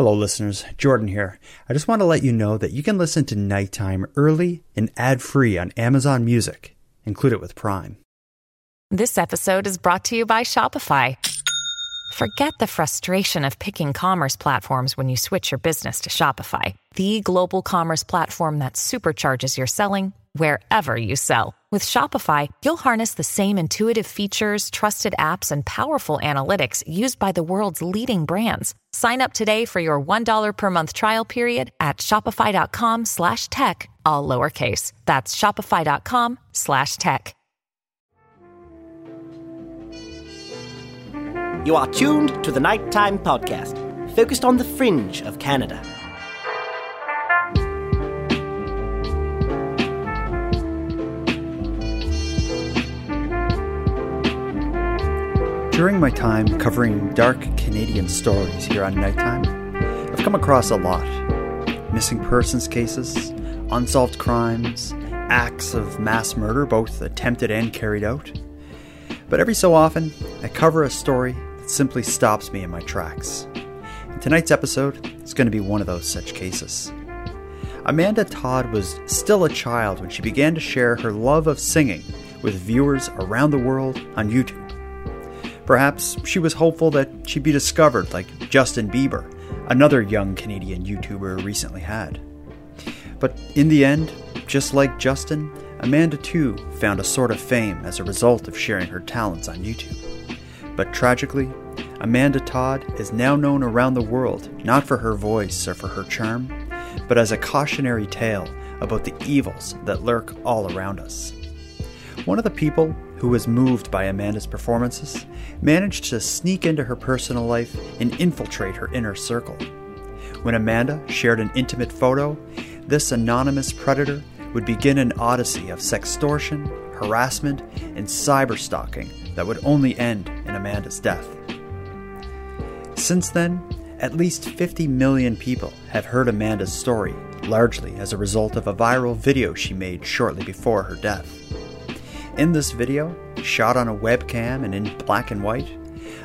Hello, listeners. Jordan here. I just want to let you know that you can listen to Nighttime early and ad free on Amazon Music. Include it with Prime. This episode is brought to you by Shopify. Forget the frustration of picking commerce platforms when you switch your business to Shopify, the global commerce platform that supercharges your selling wherever you sell. With Shopify, you'll harness the same intuitive features, trusted apps, and powerful analytics used by the world's leading brands. Sign up today for your $1 per month trial period at shopify.com slash tech, all lowercase. That's shopify.com slash tech. You are tuned to the Nighttime Podcast, focused on the fringe of Canada. During my time covering dark Canadian stories here on Nighttime, I've come across a lot missing persons cases, unsolved crimes, acts of mass murder, both attempted and carried out. But every so often, I cover a story that simply stops me in my tracks. And tonight's episode is going to be one of those such cases. Amanda Todd was still a child when she began to share her love of singing with viewers around the world on YouTube. Perhaps she was hopeful that she'd be discovered like Justin Bieber, another young Canadian YouTuber recently had. But in the end, just like Justin, Amanda too found a sort of fame as a result of sharing her talents on YouTube. But tragically, Amanda Todd is now known around the world not for her voice or for her charm, but as a cautionary tale about the evils that lurk all around us. One of the people who was moved by Amanda's performances managed to sneak into her personal life and infiltrate her inner circle. When Amanda shared an intimate photo, this anonymous predator would begin an odyssey of sextortion, harassment, and cyberstalking that would only end in Amanda's death. Since then, at least 50 million people have heard Amanda's story, largely as a result of a viral video she made shortly before her death. In this video, shot on a webcam and in black and white,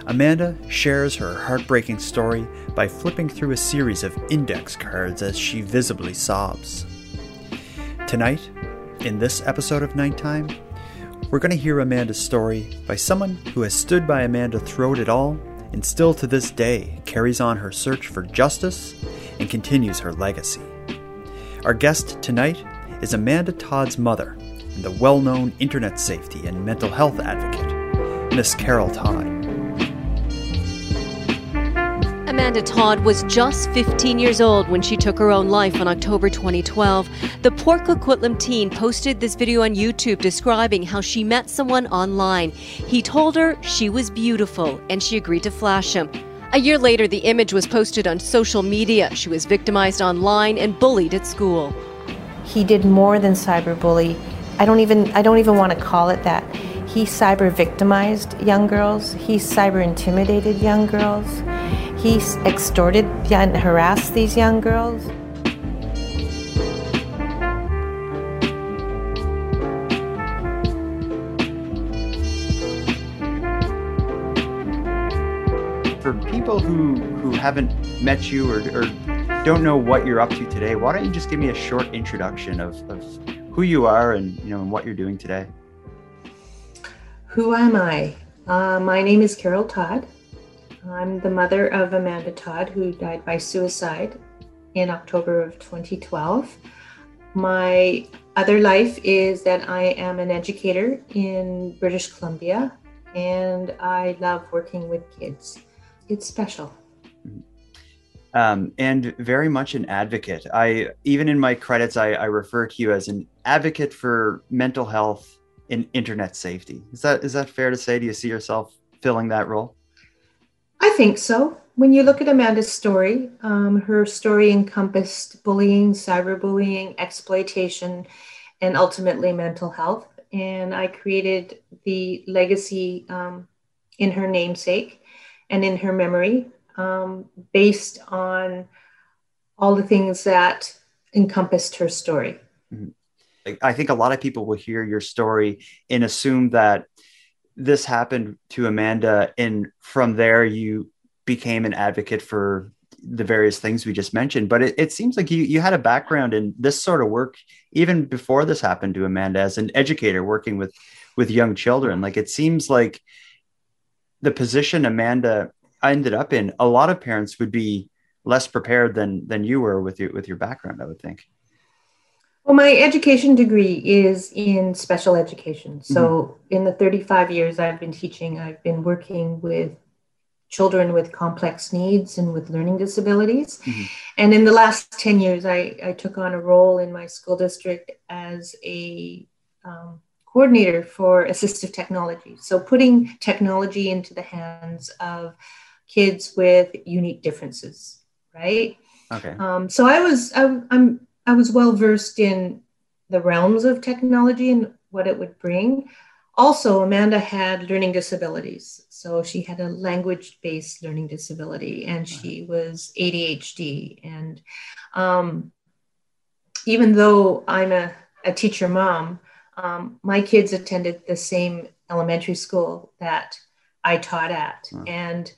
Amanda shares her heartbreaking story by flipping through a series of index cards as she visibly sobs. Tonight, in this episode of Nighttime, we're going to hear Amanda's story by someone who has stood by Amanda throughout it all and still to this day carries on her search for justice and continues her legacy. Our guest tonight is Amanda Todd's mother and the well known internet safety and mental health advocate, Miss Carol Todd. Amanda Todd was just 15 years old when she took her own life on October 2012. The Port Coquitlam teen posted this video on YouTube describing how she met someone online. He told her she was beautiful and she agreed to flash him. A year later, the image was posted on social media. She was victimized online and bullied at school. He did more than cyberbully. I don't even I don't even want to call it that. He cyber victimized young girls. He cyber intimidated young girls. He extorted and harassed these young girls. For people who, who haven't met you or, or don't know what you're up to today, why don't you just give me a short introduction of, of who you are and you know and what you're doing today? Who am I? Uh, my name is Carol Todd. I'm the mother of Amanda Todd, who died by suicide in October of 2012. My other life is that I am an educator in British Columbia and I love working with kids. It's special. Um, and very much an advocate. I even in my credits, I, I refer to you as an advocate for mental health and internet safety. Is that is that fair to say? Do you see yourself filling that role? I think so. When you look at Amanda's story, um, her story encompassed bullying, cyberbullying, exploitation, and ultimately mental health. And I created the legacy um, in her namesake and in her memory um, based on all the things that encompassed her story. Mm-hmm. I think a lot of people will hear your story and assume that this happened to Amanda, and from there you became an advocate for the various things we just mentioned. But it, it seems like you you had a background in this sort of work even before this happened to Amanda as an educator working with with young children. Like it seems like the position Amanda ended up in, a lot of parents would be less prepared than than you were with your with your background, I would think. Well, my education degree is in special education. So, mm-hmm. in the 35 years I've been teaching, I've been working with children with complex needs and with learning disabilities. Mm-hmm. And in the last 10 years, I, I, took on a role in my school district as a um, coordinator for assistive technology. So, putting technology into the hands of kids with unique differences, right? Okay. Um, so I was I, I'm I was well versed in the realms of technology and what it would bring. Also, Amanda had learning disabilities. So she had a language based learning disability and she was ADHD. And um, even though I'm a, a teacher mom, um, my kids attended the same elementary school that I taught at. And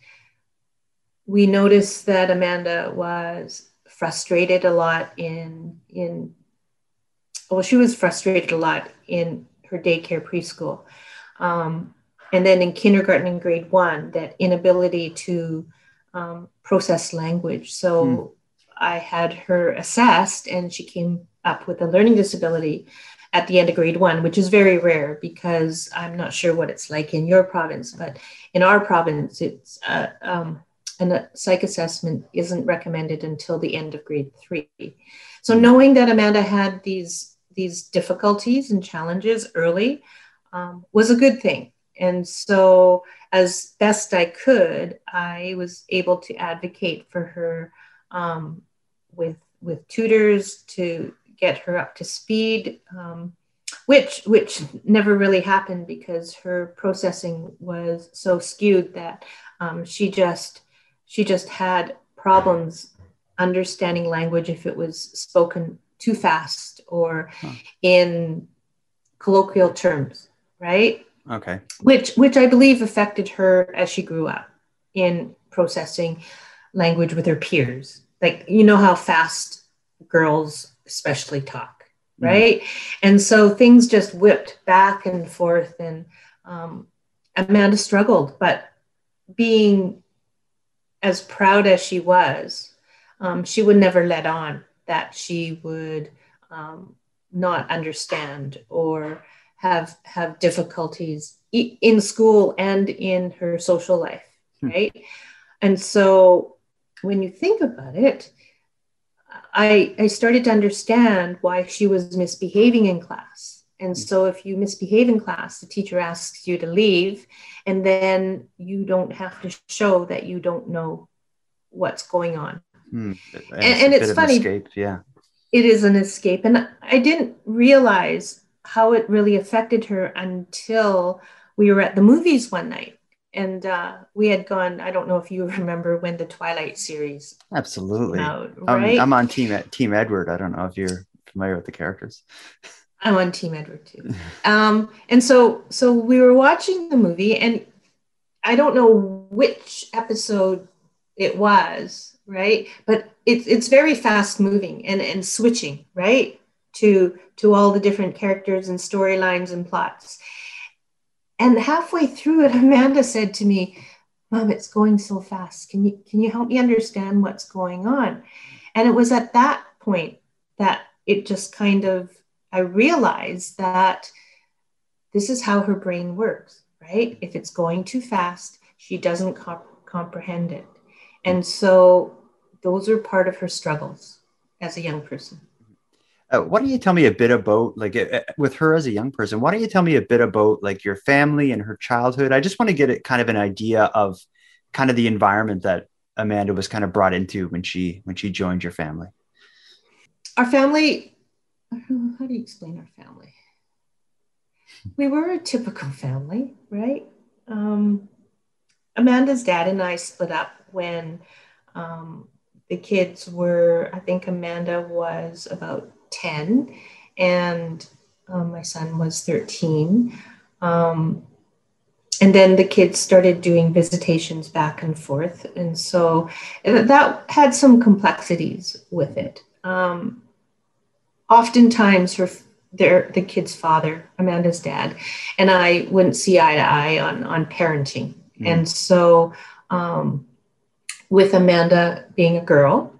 we noticed that Amanda was frustrated a lot in in well she was frustrated a lot in her daycare preschool um, and then in kindergarten and grade one that inability to um, process language so mm. i had her assessed and she came up with a learning disability at the end of grade one which is very rare because i'm not sure what it's like in your province but in our province it's uh, um, a psych assessment isn't recommended until the end of grade three. So knowing that Amanda had these these difficulties and challenges early um, was a good thing. And so, as best I could, I was able to advocate for her um, with with tutors to get her up to speed, um, which which never really happened because her processing was so skewed that um, she just she just had problems understanding language if it was spoken too fast or huh. in colloquial terms right okay which which i believe affected her as she grew up in processing language with her peers like you know how fast girls especially talk mm-hmm. right mm. and so things just whipped back and forth and um, amanda struggled but being as proud as she was, um, she would never let on that she would um, not understand or have have difficulties in school and in her social life, hmm. right? And so when you think about it, I, I started to understand why she was misbehaving in class. And hmm. so if you misbehave in class, the teacher asks you to leave, and then you don't have to show that you don't know what's going on. Mm, and, and, it's, funny. Escape, yeah. It is an escape. And I didn't realize how it really affected her until we were at the movies one night. And uh, we had gone, I don't know if you remember when the Twilight series. Absolutely. Out, right? I'm, I'm on team, team Edward. I don't know if you're familiar with the characters. I'm on Team Edward too. Um, and so so we were watching the movie, and I don't know which episode it was, right? But it's it's very fast moving and and switching, right? To to all the different characters and storylines and plots. And halfway through it, Amanda said to me, "Mom, it's going so fast. Can you can you help me understand what's going on?" And it was at that point that it just kind of I realized that this is how her brain works, right? If it's going too fast, she doesn't comp- comprehend it. And so those are part of her struggles as a young person. Uh, why don't you tell me a bit about like uh, with her as a young person why don't you tell me a bit about like your family and her childhood i just want to get it kind of an idea of kind of the environment that amanda was kind of brought into when she when she joined your family our family how do you explain our family? We were a typical family, right? Um, Amanda's dad and I split up when um, the kids were, I think Amanda was about 10 and um, my son was 13. Um, and then the kids started doing visitations back and forth. And so that had some complexities with it. Um, oftentimes, her their the kid's father, Amanda's dad, and I wouldn't see eye to eye on on parenting. Mm. And so, um, with Amanda being a girl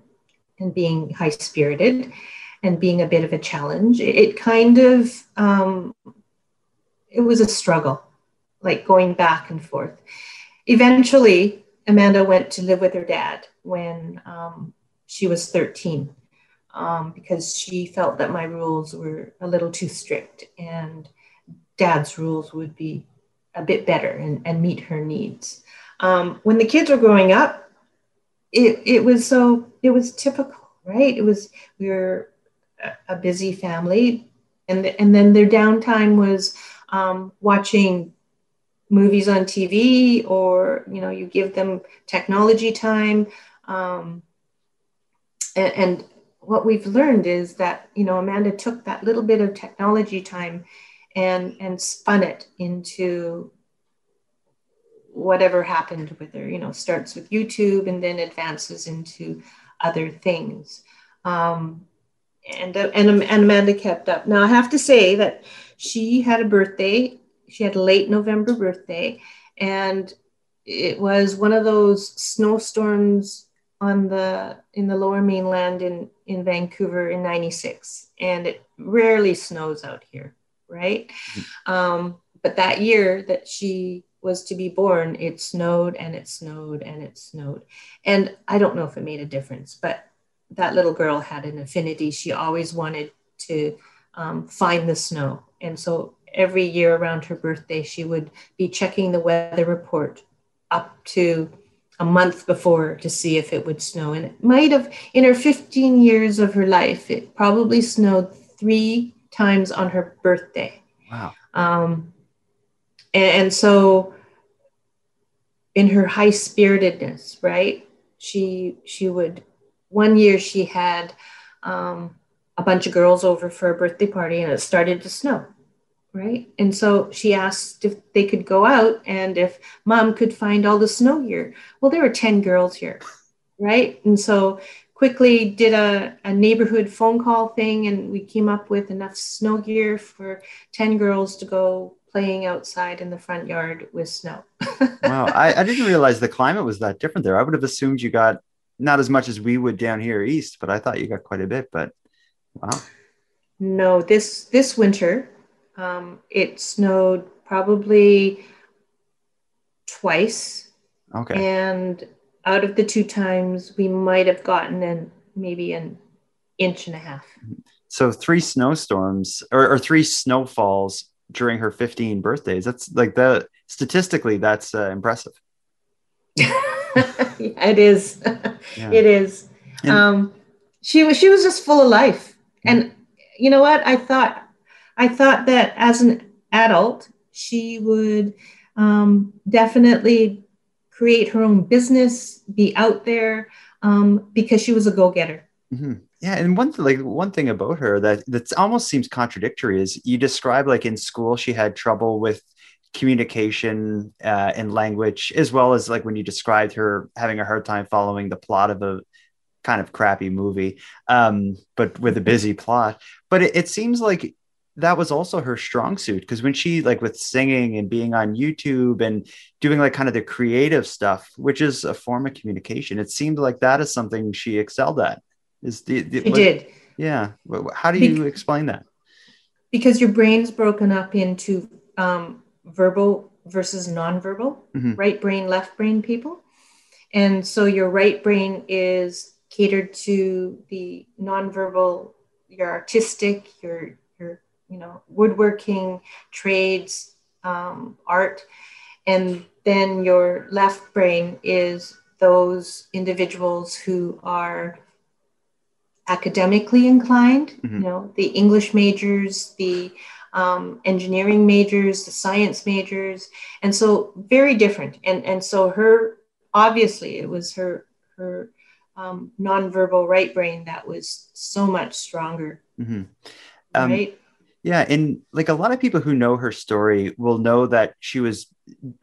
and being high spirited and being a bit of a challenge, it, it kind of um, it was a struggle, like going back and forth. Eventually, Amanda went to live with her dad when um, she was 13 um, because she felt that my rules were a little too strict and dad's rules would be a bit better and, and meet her needs. Um, when the kids were growing up, it, it was so, it was typical, right? It was, we were a, busy family. And, and then their downtime was um, watching movies on TV or, you know, you give them technology time. Um, and, and what we've learned is that you know Amanda took that little bit of technology time and and spun it into whatever happened with her you know starts with youtube and then advances into other things. Um, and, and and amanda kept up. Now i have to say that she had a birthday. She had a late november birthday. And it was one of those snowstorms on the in the lower mainland in in Vancouver in 96 and it rarely snows out here right? Mm-hmm. um, but that year that she was to be born it snowed and it snowed and it snowed. And I don't know if it made a difference but that little girl had an affinity. She always wanted to um, find the snow. And so every year around her birthday she would be checking the weather report up to a month before to see if it would snow. And it might have, in her 15 years of her life, it probably snowed three times on her birthday. Wow. Um, and, and so, in her high spiritedness, right? She she would. One year she had um, a bunch of girls over for a birthday party, and it started to snow right? And so she asked if they could go out and if mom could find all the snow gear. Well, there were 10 girls here, right? And so quickly did a, a neighborhood phone call thing and we came up with enough snow gear for 10 girls to go playing outside in the front yard with snow. wow. I, I didn't realize the climate was that different there. I would have assumed you got not as much as we would down here east, but I thought you got quite a bit, but wow. No, this this winter um, it snowed probably twice. Okay. And out of the two times, we might have gotten an maybe an inch and a half. So three snowstorms or, or three snowfalls during her 15 birthdays. That's like the statistically, that's uh, impressive. yeah, it is. Yeah. It is. And, um, she was she was just full of life, and you know what? I thought I thought that as an adult, she would um, definitely create her own business, be out there, um, because she was a go-getter. Mm-hmm. Yeah, and one th- like one thing about her that that almost seems contradictory is you describe like in school she had trouble with communication uh, and language, as well as like when you described her having a hard time following the plot of a kind of crappy movie, um, but with a busy plot. But it, it seems like that was also her strong suit because when she like with singing and being on YouTube and doing like kind of the creative stuff, which is a form of communication, it seemed like that is something she excelled at. Is the, the she what, did? Yeah. How do you Be- explain that? Because your brain's broken up into um, verbal versus nonverbal, mm-hmm. right brain, left brain people, and so your right brain is catered to the nonverbal, your artistic, your your you know, woodworking, trades, um, art. And then your left brain is those individuals who are academically inclined, mm-hmm. you know, the English majors, the um, engineering majors, the science majors, and so very different. And and so her obviously it was her her um, nonverbal right brain that was so much stronger. Mm-hmm. Um, right. Yeah, and like a lot of people who know her story will know that she was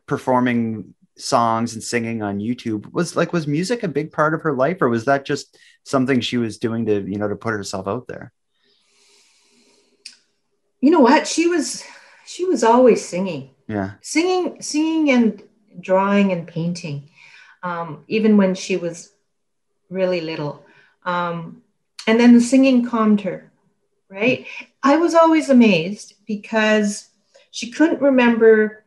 performing songs and singing on YouTube. Was like was music a big part of her life or was that just something she was doing to you know to put herself out there? You know what? She was she was always singing. Yeah. Singing singing and drawing and painting um, even when she was really little. Um, and then the singing calmed her right i was always amazed because she couldn't remember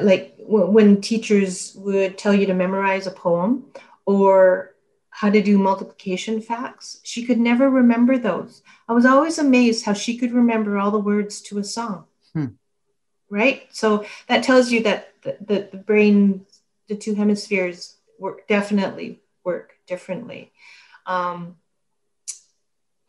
like when teachers would tell you to memorize a poem or how to do multiplication facts she could never remember those. I was always amazed how she could remember all the words to a song. Hmm. right? So that tells you that the, the, the brain the two hemispheres work definitely work differently. Um,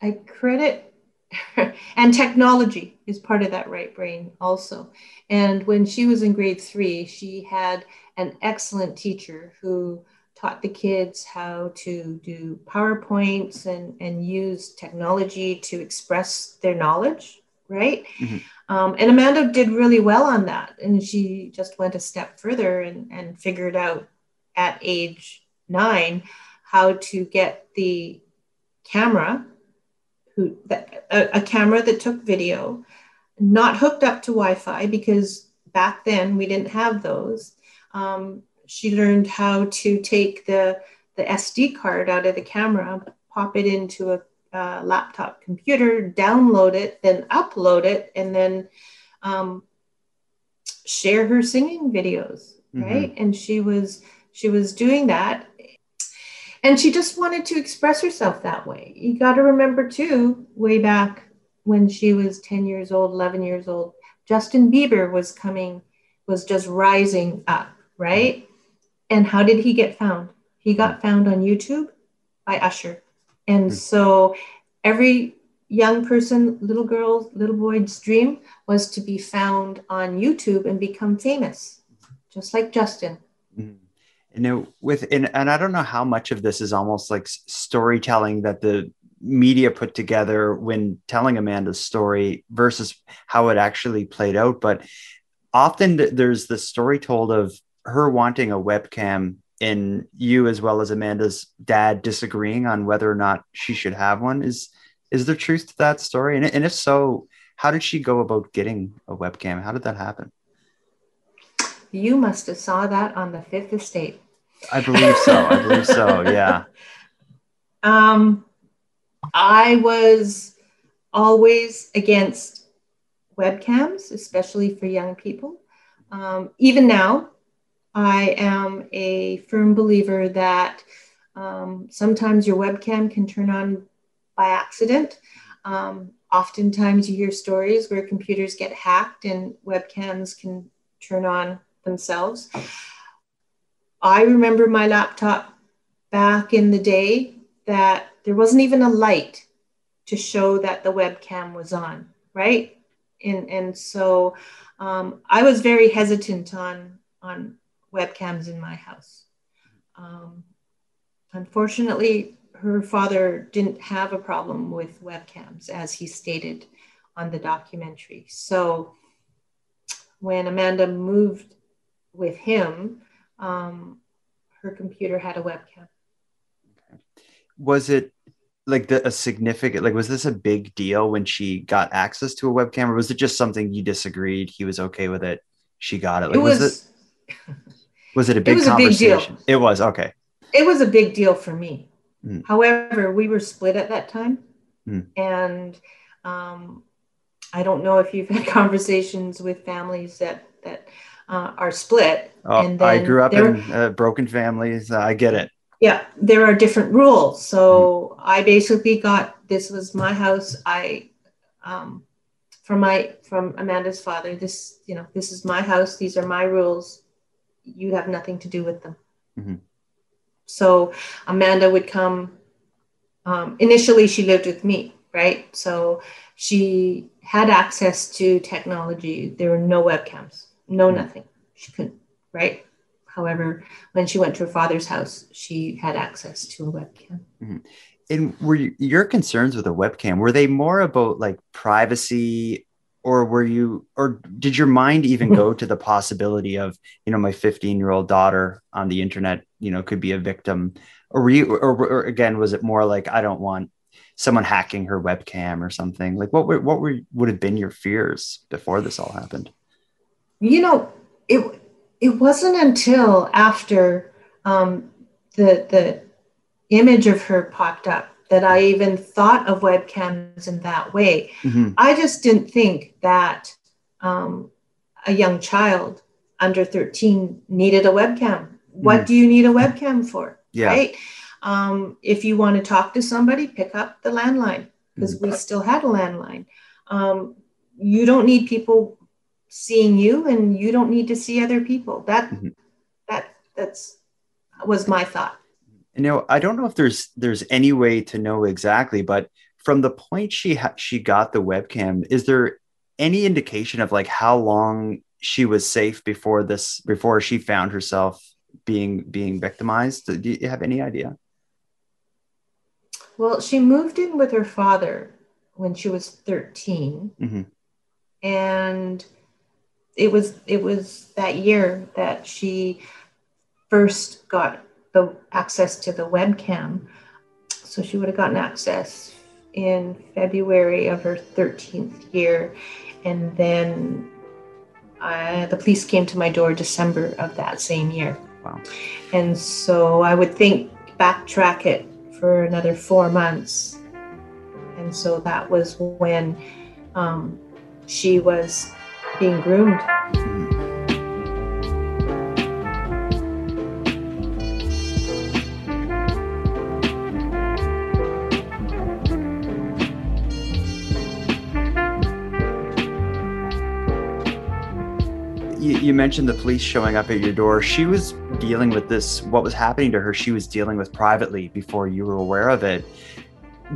i credit and technology is part of that right brain also. And when she was in grade three, she had an excellent teacher who taught the kids how to do PowerPoints and, and use technology to express their knowledge, right? Mm-hmm. Um, and Amanda did really well on that. And she just went a step further and, and figured out at age nine how to get the camera who a, a camera that took video, not hooked up to Wi-Fi because back then we didn't have those. Um, she learned how to take the the SD card out of the camera, pop it into a, a laptop computer, download it, then upload it, and then um, share her singing videos. Mm-hmm. Right, and she was she was doing that and she just wanted to express herself that way. You got to remember too, way back when she was 10 years old, 11 years old, Justin Bieber was coming, was just rising up, right? And how did he get found? He got found on YouTube by Usher. And hmm. so every young person, little girl, little boy's dream was to be found on YouTube and become famous, just like Justin. Mm-hmm you know with and, and i don't know how much of this is almost like storytelling that the media put together when telling amanda's story versus how it actually played out. But often there's the story told of her wanting a webcam and you as well as amanda's dad disagreeing on whether or not she should have one. Is is there truth to that story? And, and if so how did she go about getting a webcam? How did that happen you must have saw that on the Fifth Estate. I believe so. I believe so. Yeah. Um, I was always against webcams, especially for young people. Um, even now, I am a firm believer that um, sometimes your webcam can turn on by accident. Um, oftentimes, you hear stories where computers get hacked and webcams can turn on themselves. I remember my laptop back in the day that there wasn't even a light to show that the webcam was on, right? And, and so um, I was very hesitant on, on webcams in my house. Um, unfortunately, her father didn't have a problem with webcams, as he stated on the documentary. So when Amanda moved with him, um, her computer had a webcam. Was it like the, a significant like was this a big deal when she got access to a webcam or was it just something you disagreed he was okay with it she got it like it was, was it was it a big it was conversation a big deal. it was okay it was a big deal for me mm. however we were split at that time mm. and um, i don't know if you've had conversations with families that that uh, are split. Oh, and I grew up in uh, broken families. I get it. Yeah, there are different rules. So mm. I basically got this was my house. I um, from my from Amanda's father. This you know this is my house. These are my rules. You have nothing to do with them. Mm-hmm. So Amanda would come. Um, initially, she lived with me, right? So she had access to technology. There were no webcams know mm-hmm. nothing. She couldn't, right? However, when she went to her father's house, she had access to a webcam. Mm-hmm. And were you, your concerns with a webcam, were they more about like privacy or were you or did your mind even go to the possibility of you know my 15 year old daughter on the internet you know could be a victim or were you or, or, again was it more like i don't want someone hacking her webcam or something like what were what were would have been your fears before this all happened you know it it wasn't until after um, the the image of her popped up that I even thought of webcams in that way. Mm-hmm. I just didn't think that um, a young child under 13 needed a webcam. What mm. do you need a webcam for? Yeah. Right? Um, if you want to talk to somebody, pick up the landline because mm. we still had a landline. Um, you don't need people seeing you and you don't need to see other people. That mm-hmm. that that's was my thought you know i don't know if there's there's any way to know exactly but from the point she ha- she got the webcam is there any indication of like how long she was safe before this before she found herself being being victimized do you have any idea well she moved in with her father when she was 13 mm-hmm. and it was it was that year that she first got the access to the webcam. So she would have gotten access in February of her 13th year. And then uh, the police came to my door December of that same year. Wow. And so I would think backtrack it for another four months. And so that was when um, she was being groomed. You mentioned the police showing up at your door. She was dealing with this, what was happening to her, she was dealing with privately before you were aware of it.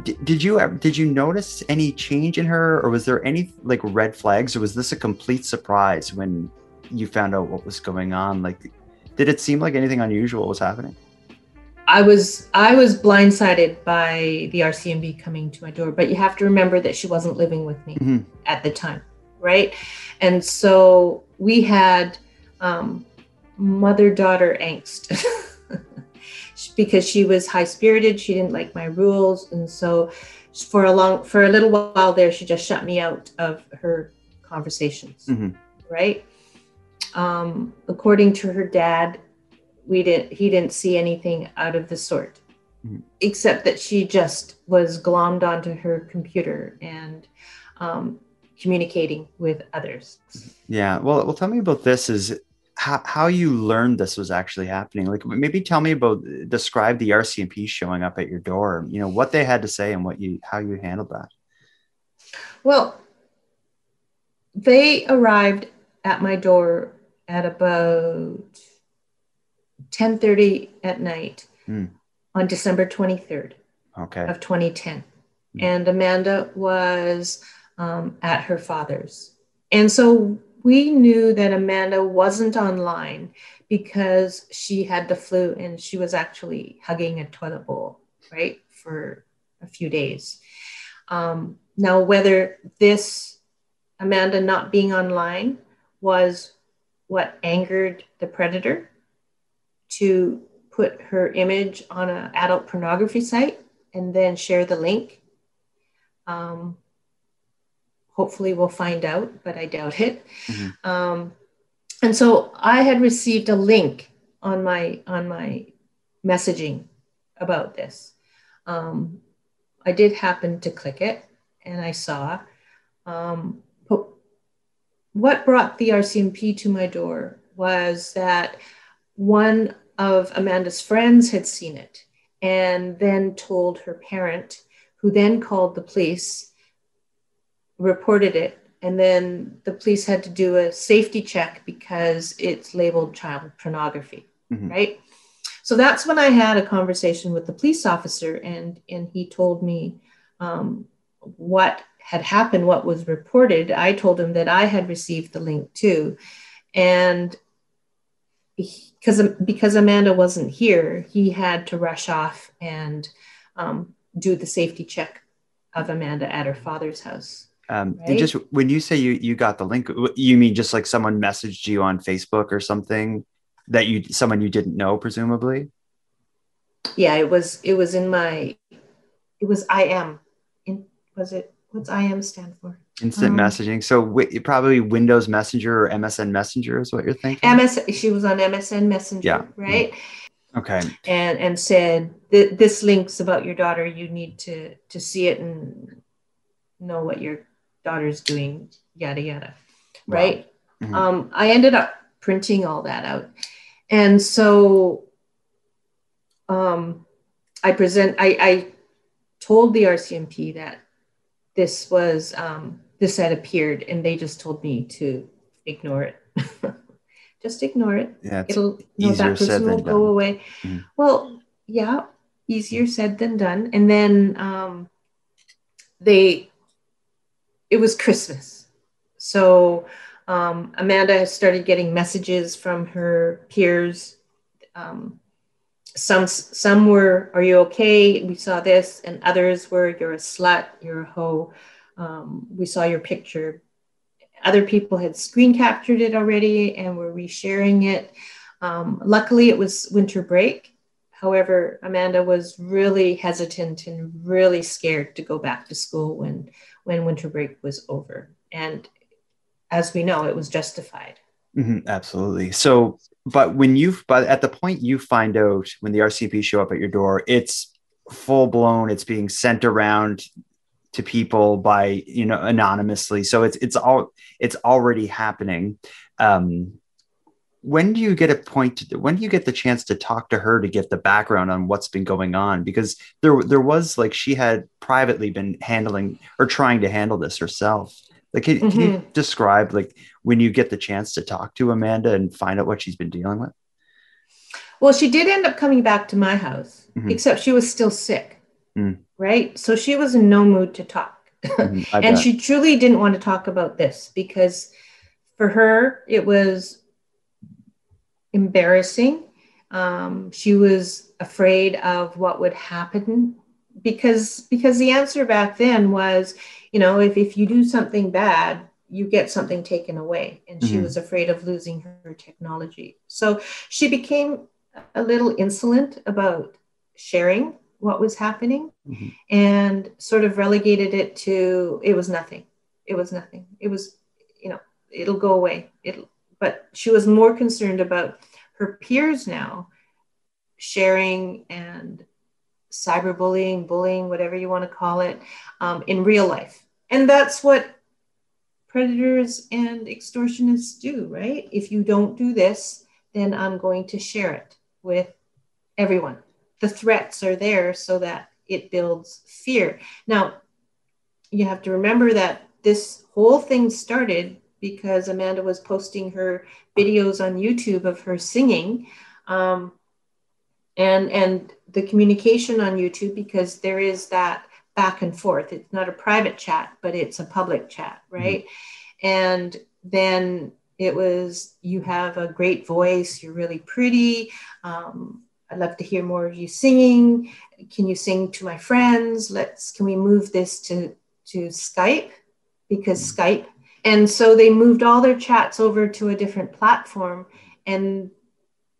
D- did you did you notice any change in her or was there any like red flags or was this a complete surprise when you found out what was going on like did it seem like anything unusual was happening I was I was blindsided by the RCMP coming to my door, but you have to remember that she wasn't living with me mm-hmm. at the time right? And so we had um, mother daughter angst because she was high spirited. She didn't like my rules. And so for a long, for a little while there, she just shut me out of her conversations, mm-hmm. right? Um, according to her dad, we didn't, he didn't see anything out of the sort. Mm-hmm. Except that she just was glommed onto her computer and um, communicating with others. Yeah. Well, well, tell me about this. Is how, how you learned this was actually happening. Like maybe tell me about describe the RCMP showing up at your door. You know what they had to say and what you how you handled that. Well, they arrived at my door at about 10:30 at night mm. on December 23rd okay. of 2010. Mm. And Amanda was um, at her father's. And so we knew that Amanda wasn't online because she had the flu and she was actually hugging a toilet bowl, right, for a few days. Um, now, whether this Amanda not being online was what angered the predator to put her image on an adult pornography site and then share the link. Um, hopefully we'll find out, but I doubt it. Mm-hmm. Um, and so I had received a link on my on my messaging about this. Um, I did happen to click it, and I saw. Um, what brought the RCMP to my door was that one of Amanda's friends had seen it and then told her parent, who then called the police reported it and then the police had to do a safety check because it's labeled child pornography mm-hmm. right? So that's when i had a conversation with the police officer and and he told me um, what had happened what was reported. I told him that i had received the link too and because because amanda wasn't here he had to rush off and um, do the safety check of amanda at her father's house Um, Right. And just when you say you you got the link, you mean just like someone messaged you on Facebook or something that you someone you didn't know, presumably. Yeah, it was it was in my it was I am in was it what's I am stand for? Instant Um, messaging. So wi- probably Windows Messenger or MSN Messenger is what you're thinking. MS she was on MSN Messenger, Yeah. right? okay. And and said this links about your daughter. You need to to see it and know what your daughter's doing. Yada yada, Wow. right? Mhm. Um, I ended up printing all that out, and so um, I present. I, I told the RCMP that this was um, this had appeared, and they just told me to ignore it. just ignore it. Yeah. It'll no, that person will go done. away. Mhm. Well, yeah, easier said than done. And then um, they, it was Christmas, so um, Amanda started getting messages from her peers. Um, some some were, "Are you okay? We saw this," and others were, "You're a slut. You're a hoe. Um, we saw your picture." Other people had screen captured it already and were resharing it. Um, luckily, it was winter break. However, Amanda was really hesitant and really scared to go back to school when when winter break was over. And as we know, it was justified. Mhm, absolutely. So, but when you, but at the point you find out when the RCMP show up at your door, it's full blown. It's being sent around to people by you know anonymously. So it's it's all it's already happening. Um, when do you get a point? To, when do you get the chance to talk to her to get the background on what's been going on? Because there there was like she had privately been handling or trying to handle this herself. Like, can, can you describe like when you get the chance to talk to Amanda and find out what she's been dealing with? Well, she did end up coming back to my house, Mhm. except she was still sick, Mm. right? So she was in no mood to talk. Mhm, and bet. she truly didn't want to talk about this because for her it was embarrassing. Um, she was afraid of what would happen because because the answer back then was you know if, if you do something bad you get something taken away. And she Mhm. was afraid of losing her technology. So she became a little insolent about sharing what was happening Mhm. and sort of relegated it to it was nothing. It was nothing. It was you know it'll go away. It'll but she was more concerned about her peers now sharing and cyberbullying bullying whatever you want to call it um, in real life. And that's what predators and extortionists do right? If you don't do this then i'm going to share it with everyone. The threats are there so that it builds fear. Now, you have to remember that this whole thing started because Amanda was posting her videos on YouTube of her singing. Um, and, and the communication on YouTube, because there is that back and forth. It's not a private chat, but it's a public chat, right? And then it was, you have a great voice, you're really pretty. Um, I'd love to hear more of you singing. Can you sing to my friends? Let's can we move this to to Skype because Skype. And so they moved all their chats over to a different platform, and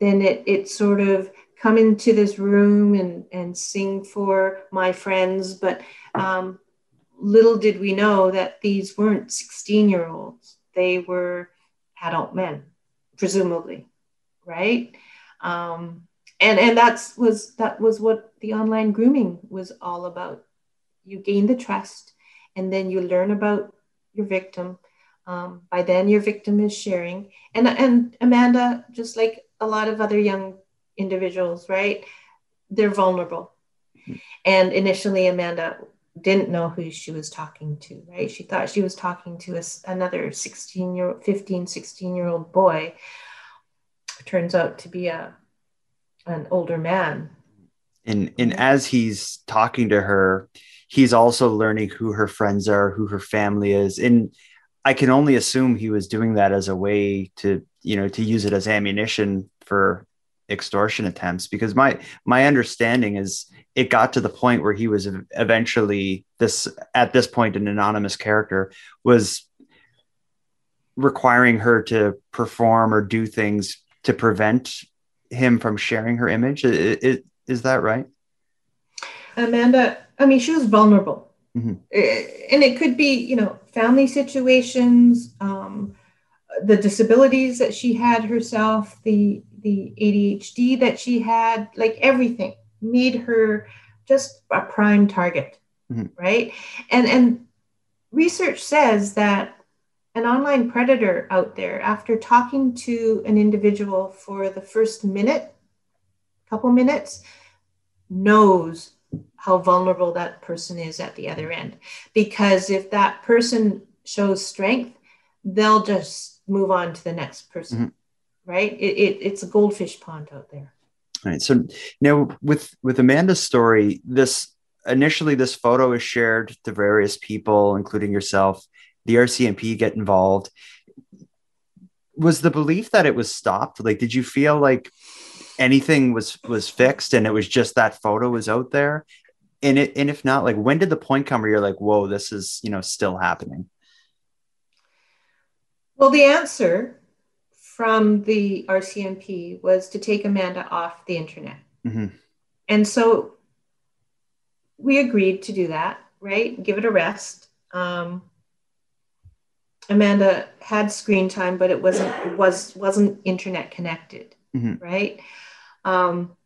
then it it sort of come into this room and and sing for my friends. But um, little did we know that these weren't sixteen year olds; they were adult men, presumably, right? Um, and and that's was that was what the online grooming was all about you gain the trust and then you learn about your victim um, by then your victim is sharing. And and amanda just like a lot of other young individuals right? They're vulnerable. And initially amanda didn't know who she was talking to right? She thought she was talking to a, another 16 year 15 16 year old boy. Turns out to be a an older man. And and as he's talking to her, he's also learning who her friends are, who her family is. And I can only assume he was doing that as a way to, you know, to use it as ammunition for extortion attempts because my my understanding is it got to the point where he was eventually this at this point an anonymous character was requiring her to perform or do things to prevent him from sharing her image. Is, is that right? Amanda i mean she was vulnerable mm-hmm. Eh, and it could be you know family situations um, the disabilities that she had herself the the adhd that she had like everything made her just a prime target mm-hmm. right and and research says that an online predator out there after talking to an individual for the first minute couple minutes knows how vulnerable that person is at the other end. Because if that person shows strength they'll just move on to the next person mm-hmm. right? It, it, it's a goldfish pond out there. Right so now with with amanda's story this initially this photo is shared to various people including yourself the rcmp get involved. Was the belief that it was stopped? Like did you feel like anything was was fixed and it was just that photo was out there and it and if not like when did the point come where you're like whoa this is you know still happening well the answer from the rcmp was to take amanda off the internet. Mm-hmm. and so we agreed to do that right? Give it a rest. Um, amanda had screen time but it wasn't was wasn't internet connected mm-hmm. right? Um,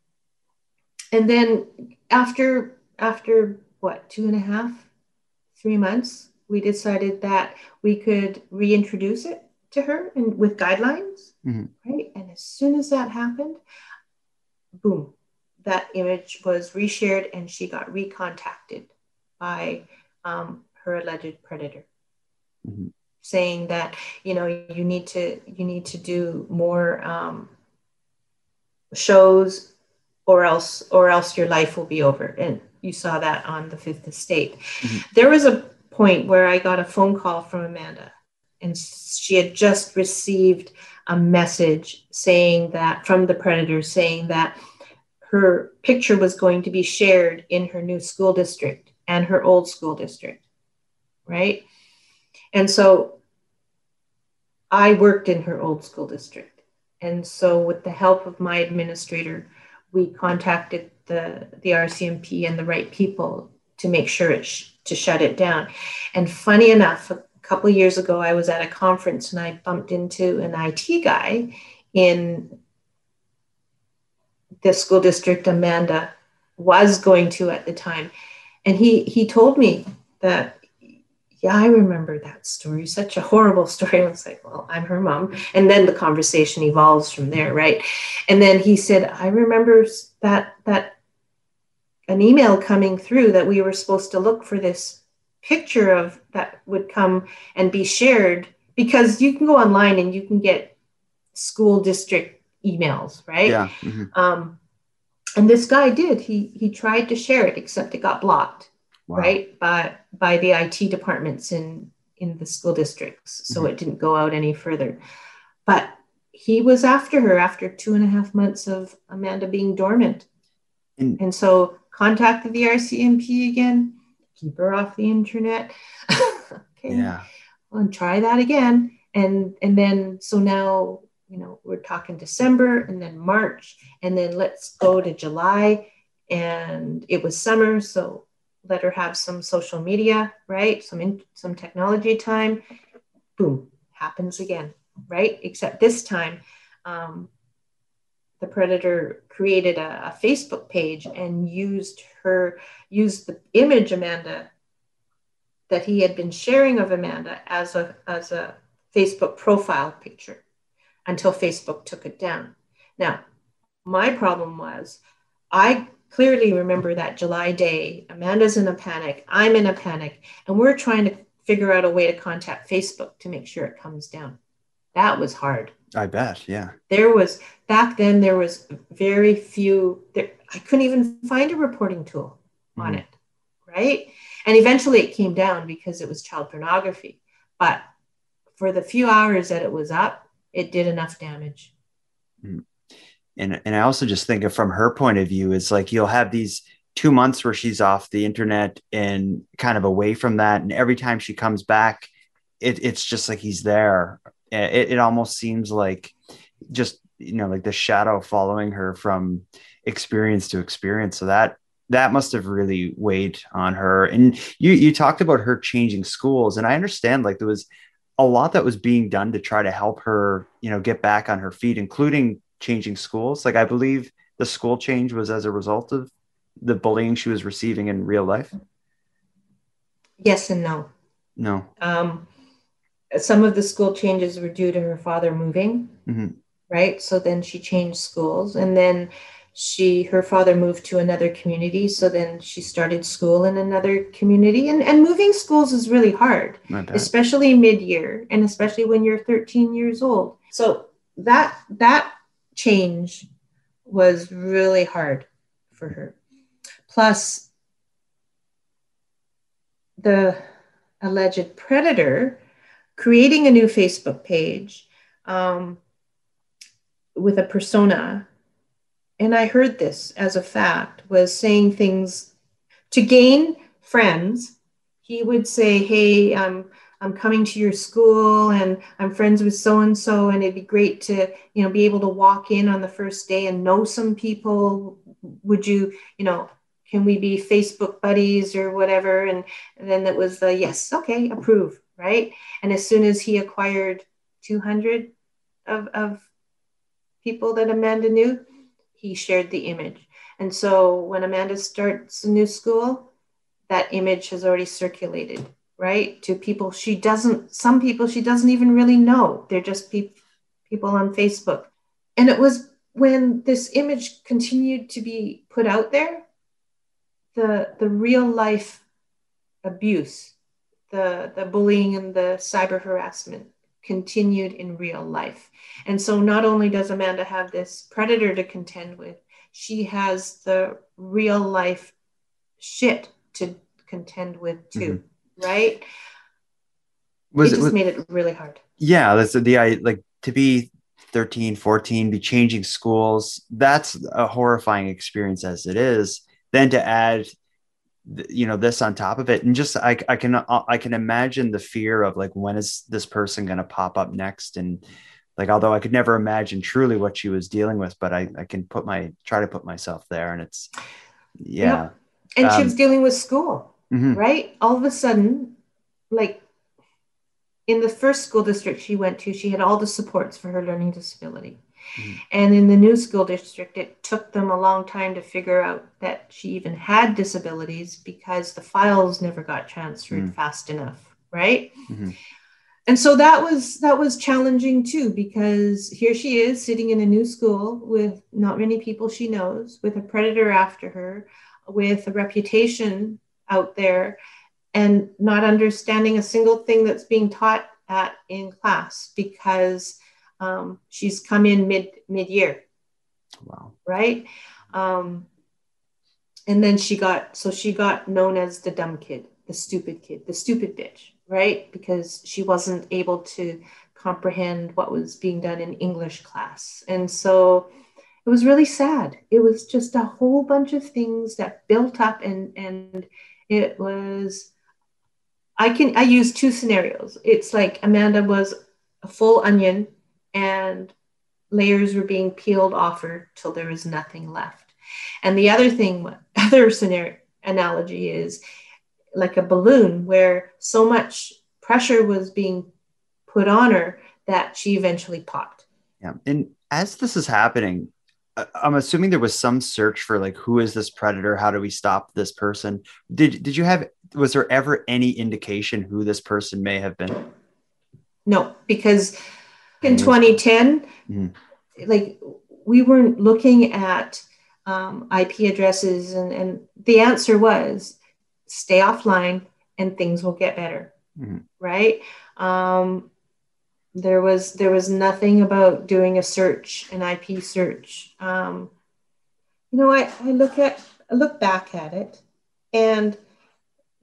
and then after after what two and a half, three months, we decided that we could reintroduce it to her and with guidelines, mm-hmm. right? And as soon as that happened, boom, that image was reshared and she got recontacted by um, her alleged predator. Mm-hmm. saying that you know you need to you need to do more um, shows or else or else your life will be over and you saw that on the fifth estate. Mm-hmm. there was a point where i got a phone call from amanda and she had just received a message saying that from the predator saying that her picture was going to be shared in her new school district and her old school district right? And so i worked in her old school district. And so, with the help of my administrator, we contacted the, the RCMP and the right people to make sure it sh- to shut it down. And funny enough, a couple years ago, I was at a conference and I bumped into an IT guy in the school district Amanda was going to at the time. And he, he told me that yeah, I remember that story. Such a horrible story. I was like, well, I'm her mom. And then the conversation evolves from there, right? And then he said, I remember that that an email coming through that we were supposed to look for this picture of that would come and be shared because you can go online and you can get school district emails, right? Yeah. Mm-hmm. Um, and this guy did. He he tried to share it, except it got blocked wow. right by by the IT departments in in the school districts so mm-hmm. it didn't go out any further but he was after her after two and a half months of Amanda being dormant and, and so contacted the RCMP again keep her off the internet okay yeah and try that again and and then so now you know we're talking december and then march and then let's go to july and it was summer so let her have some social media, right? Some in, some technology time. Boom, happens again, right? Except this time, um, the predator created a, a, Facebook page and used her used the image Amanda that he had been sharing of Amanda as a as a Facebook profile picture until Facebook took it down. Now, my problem was I clearly remember that July day. Amanda's in a panic. I'm in a panic. And we're trying to figure out a way to contact Facebook to make sure it comes down. That was hard. I bet. Yeah. There was, back then, there was very few, there, I couldn't even find a reporting tool mm-hmm. on it. Right. And eventually it came down because it was child pornography. But for the few hours that it was up, it did enough damage. Mm-hmm and and I also just think of from her point of view, it's like you'll have these two months where she's off the internet and kind of away from that, and every time she comes back, it, it's just like he's there. It, it almost seems like just you know like the shadow following her from experience to experience. So that that must have really weighed on her. And you you talked about her changing schools, and I understand like there was a lot that was being done to try to help her, you know, get back on her feet, including changing schools. Like I believe the school change was as a result of the bullying she was receiving in real life. Yes and no. No. Um, some of the school changes were due to her father moving, mm-hmm. right? So then she changed schools, and then she her father moved to another community so then she started school in another community and and moving schools is really hard especially mid-year and especially when you're 13 years old so that that change was really hard for her. Plus, the alleged predator creating a new Facebook page um, with a persona, and I heard this as a fact, was saying things to gain friends. He would say, Hey, um, I'm coming to your school and I'm friends with so and so and it'd be great to you know be able to walk in on the first day and know some people. Would you you know can we be Facebook buddies or whatever? And, and then it was the yes okay approve right? And as soon as he acquired 200 of, of people that Amanda knew he shared the image. And so when Amanda starts a new school that image has already circulated right? To people she doesn't some people she doesn't even really know. They're just pe- people on facebook. And it was when this image continued to be put out there the the real life abuse the the bullying and the cyber harassment continued in real life and so not only does amanda have this predator to contend with she has the real life shit to contend with too mm-hmm right? Was it just it, was, made it really hard. Yeah, that's the, the I like to be 13, 14, be changing schools. That's a horrifying experience as it is. Then to add you know this on top of it and just I, I can i can imagine the fear of like when is this person going to pop up next and like although i could never imagine truly what she was dealing with but i i can put my try to put myself there and it's yeah, and um, she was dealing with school mm-hmm. right? All of a sudden, like in the first school district she went to, she had all the supports for her learning disability. Mm-hmm. And in the new school district, it took them a long time to figure out that she even had disabilities because the files never got transferred mm-hmm. fast enough, right? Mm-hmm. And so that was that was challenging too because here she is sitting in a new school with not many people she knows, with a predator after her, with a reputation out there and not understanding a single thing that's being taught at in class because um, she's come in mid mid year. Wow. Right. Um, and then she got so she got known as the dumb kid, the stupid kid, the stupid bitch, right? Because she wasn't able to comprehend what was being done in English class. And so it was really sad. It was just a whole bunch of things that built up and and it was i can i use two scenarios it's like amanda was a full onion and layers were being peeled off her till there was nothing left and the other thing other scenario analogy is like a balloon where so much pressure was being put on her that she eventually popped yeah and as this is happening I'm assuming there was some search for like who is this predator? How do we stop this person? Did did you have was there ever any indication who this person may have been? No, because in 2010, mm-hmm. like we weren't looking at um, IP addresses, and and the answer was stay offline and things will get better, mm-hmm. right? Um, there was there was nothing about doing a search an ip search um, you know I, I look at i look back at it and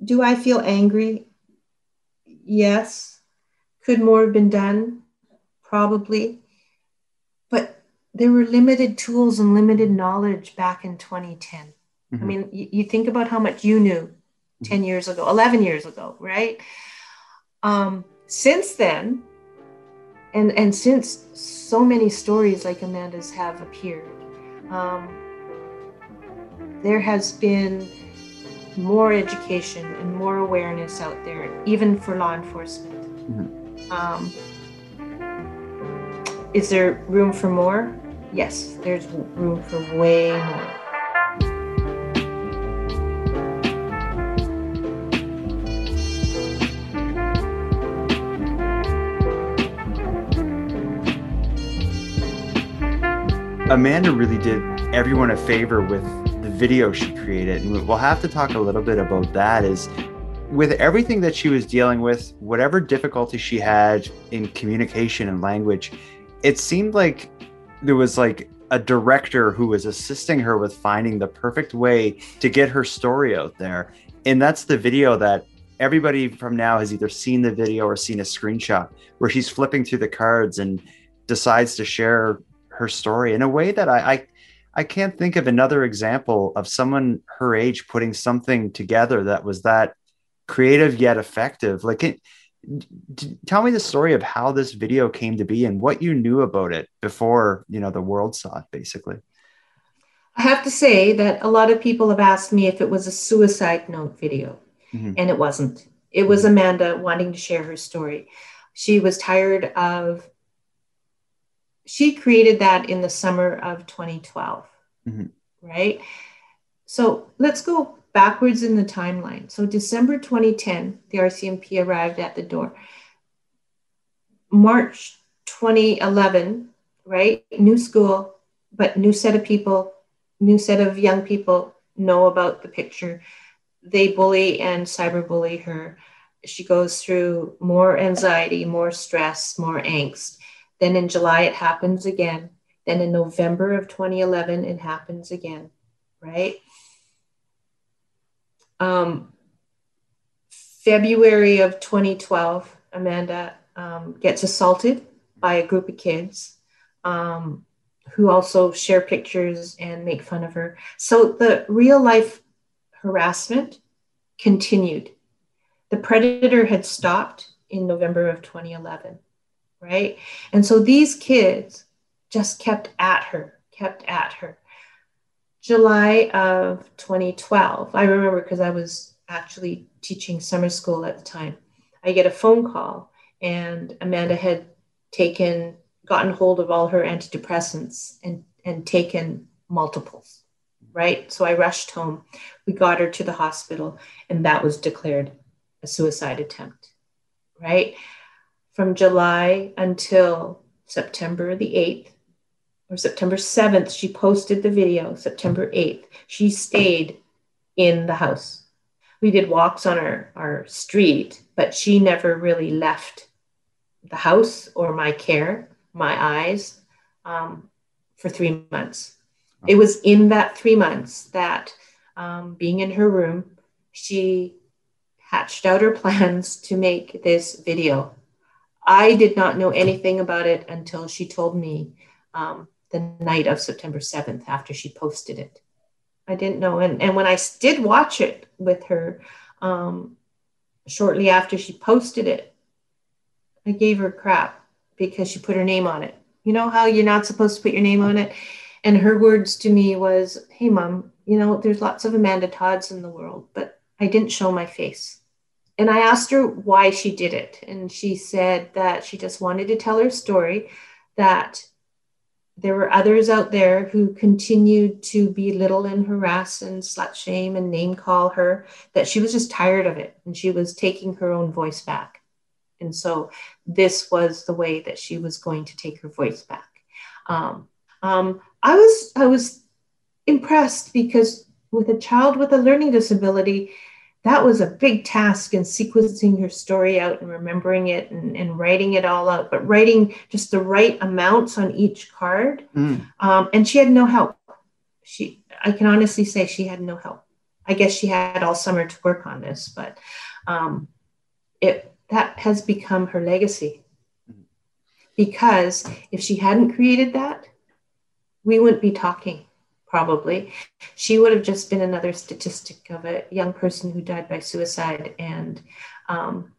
do i feel angry yes could more have been done probably but there were limited tools and limited knowledge back in 2010. Mm-hmm. I mean, you, you, think about how much you knew 10 years ago, 11 years ago, right? Um, since then, and, and since so many stories like Amanda's have appeared, um, there has been more education and more awareness out there, even for law enforcement. Mm-hmm. Um, is there room for more? Yes, there's room for way more. Amanda really did everyone a favor with the video she created. And we'll have to talk a little bit about that is with everything that she was dealing with, whatever difficulty she had in communication and language, it seemed like there was like a director who was assisting her with finding the perfect way to get her story out there. And that's the video that everybody from now has either seen the video or seen a screenshot where she's flipping through the cards and decides to share her story in a way that I, I I can't think of another example of someone her age putting something together that was that creative yet effective. Like, it, tell me the story of how this video came to be and what you knew about it before you know the world saw it. Basically, I have to say that a lot of people have asked me if it was a suicide note video, mm-hmm. and it wasn't. It was mm-hmm. Amanda wanting to share her story. She was tired of she created that in the summer of 2012, mm-hmm. right? So let's go backwards in the timeline. So December 2010, the RCMP arrived at the door. March 2011, right? New school, but new set of people, new set of young people know about the picture. They bully and cyberbully her. She goes through more anxiety, more stress, more angst. Then in July, it happens again. Then in November of 2011, it happens again, right? Um, February of 2012, Amanda um, gets assaulted by a group of kids um, who also share pictures and make fun of her. So the real life harassment continued. The predator had stopped in November of 2011 right? And so these kids just kept at her, kept at her. July of 2012, I remember because I was actually teaching summer school at the time. I get a phone call, and Amanda had taken, gotten hold of all her antidepressants and, and taken multiples, right? So I rushed home. We got her to the hospital, and that was declared a suicide attempt, right? from July until September the 8th or September 7th, she posted the video. September 8th, she stayed in the house. We did walks on our, our street, but she never really left the house or my care, my eyes, um, for three months. It was in that three months that, um, being in her room, she hatched out her plans to make this video I did not know anything about it until she told me um, the night of September 7th after she posted it. I didn't know. And, and when I did watch it with her um, shortly after she posted it, I gave her crap because she put her name on it. You know how you're not supposed to put your name on it? And her words to me was, Hey, mom, you know, there's lots of Amanda Todds in the world, but I didn't show my face and I asked her why she did it. And she said that she just wanted to tell her story, that there were others out there who continued to belittle and harass and slut shame and name call her, that she was just tired of it and she was taking her own voice back. And so this was the way that she was going to take her voice back. Um, um, I was I was impressed because with a child with a learning disability, that was a big task in sequencing her story out and remembering it and, and writing it all out, but writing just the right amounts on each card. Mm. Um, and she had no help. She, I can honestly say she had no help. I guess she had all summer to work on this, but um, it that has become her legacy. Because if she hadn't created that, we wouldn't be talking probably. She would have just been another statistic of a young person who died by suicide, and um,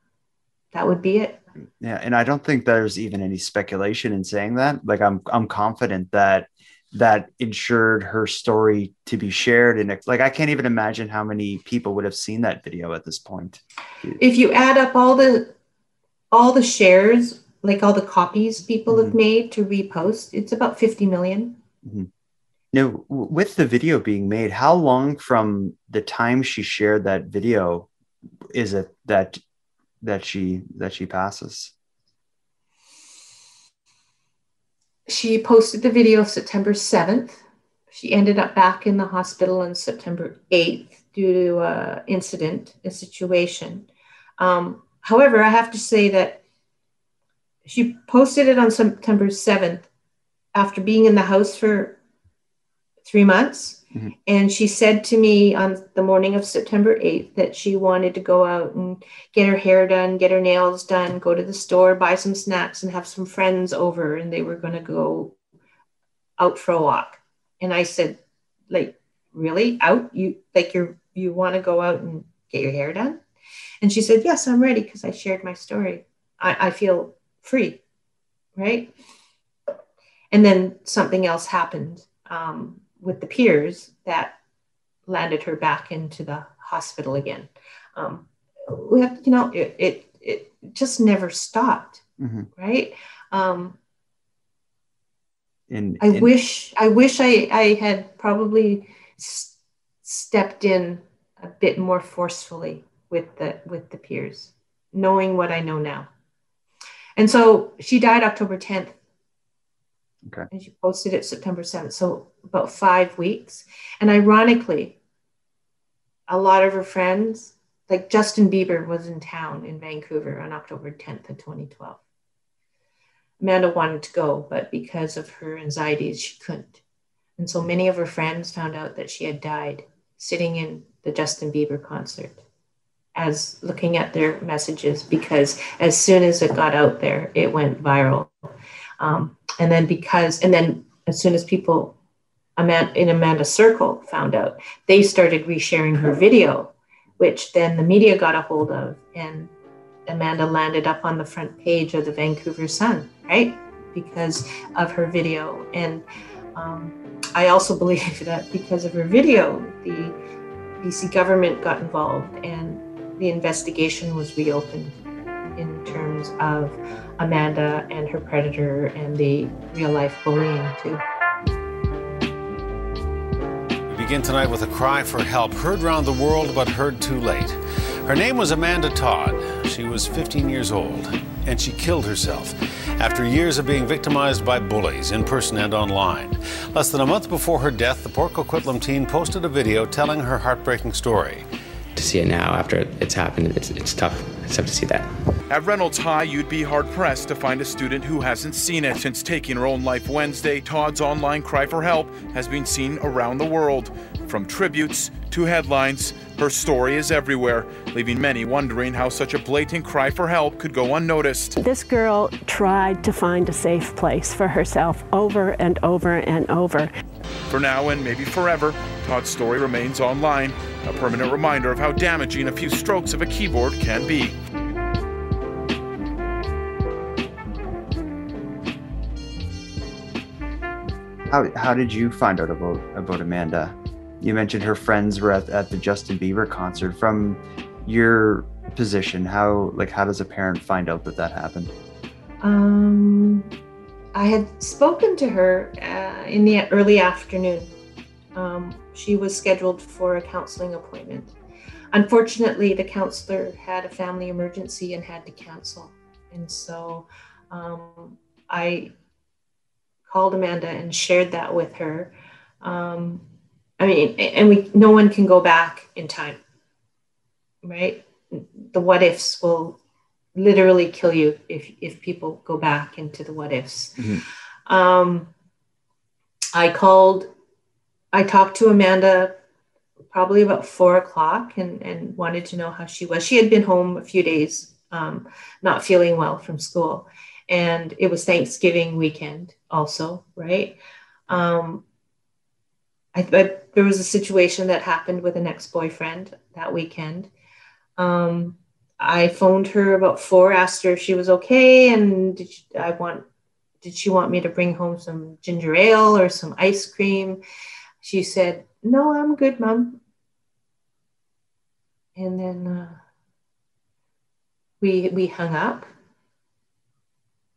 that would be it. Yeah, and I don't think there's even any speculation in saying that. Like, I'm I'm confident that that ensured her story to be shared and like i can't even imagine how many people would have seen that video at this point if you add up all the all the shares like all the copies people mm-hmm. have made to repost it's about 50 million. Mm-hmm. Now with the video being made how long from the time she shared that video is it that that she that she passes she posted the video September 7th. She ended up back in the hospital on September 8th due to an incident, a situation. Um, however, I have to say that she posted it on September 7th after being in the house for three months. Mm-hmm. And she said to me on the morning of September 8th that she wanted to go out and get her hair done, get her nails done, go to the store, buy some snacks, and have some friends over. And they were going to go out for a walk. And I said, like, really? Out? You like you're you want to go out and get your hair done? And she said, Yes, I'm ready because I shared my story. I, I feel free. Right. And then something else happened. Um, with the peers that landed her back into the hospital again. Um, we have, you know, it, it, it just never stopped, mm-hmm. right? Um, in, I wish, I wish I, I had probably s- stepped in a bit more forcefully with the with the peers, knowing what I know now. And so she died October 10th, Okay. And she posted it September 7th. So about five weeks. And ironically, a lot of her friends, like Justin Bieber was in town in Vancouver on October 10th of 2012. Amanda wanted to go, but because of her anxieties, she couldn't. And so many of her friends found out that she had died sitting in the Justin Bieber concert as looking at their messages because as soon as it got out there, it went viral. Um, and then because, and then as soon as people in Amanda's circle found out, they started resharing her video, which then the media got a hold of, and Amanda landed up on the front page of the Vancouver Sun, right? Because of her video. And um, I also believe that because of her video, the BC government got involved and the investigation was reopened in terms of Amanda and her predator and the real life bullying, too. We begin tonight with a cry for help heard around the world but heard too late. Her name was Amanda Todd. She was 15 years old and she killed herself after years of being victimized by bullies in person and online. Less than a month before her death, the Port Coquitlam teen posted a video telling her heartbreaking story to see it now after it's happened, it's, it's tough. It's tough to see that. At Reynolds High, you'd be hard pressed to find a student who hasn't seen it. Since taking her own life Wednesday, Todd's online cry for help has been seen around the world. From tributes to headlines, her story is everywhere, leaving many wondering how such a blatant cry for help could go unnoticed. This girl tried to find a safe place for herself over and over and over. For now and maybe forever, Todd's story remains online, a permanent reminder of how damaging a few strokes of a keyboard can be. How, how did you find out about, about Amanda? You mentioned her friends were at, at the Justin Bieber concert. From your position, how like how does a parent find out that that happened? Um, I had spoken to her uh, in the early afternoon. Um, she was scheduled for a counseling appointment. Unfortunately, the counselor had a family emergency and had to cancel. And so um, I called Amanda and shared that with her. Um, I mean, and we no one can go back in time, right? The what ifs will literally kill you if if people go back into the what ifs. Mm-hmm. Um, I called, I talked to Amanda probably about four o'clock and, and wanted to know how she was. She had been home a few days, um, not feeling well from school. And it was Thanksgiving weekend also, right? Um, I, I, there was a situation that happened with an ex-boyfriend that weekend. Um, I phoned her about four, asked her if she was okay, and did she, I want did she want me to bring home some ginger ale or some ice cream? She said, "No, I'm good, mom." And then uh, we we hung up.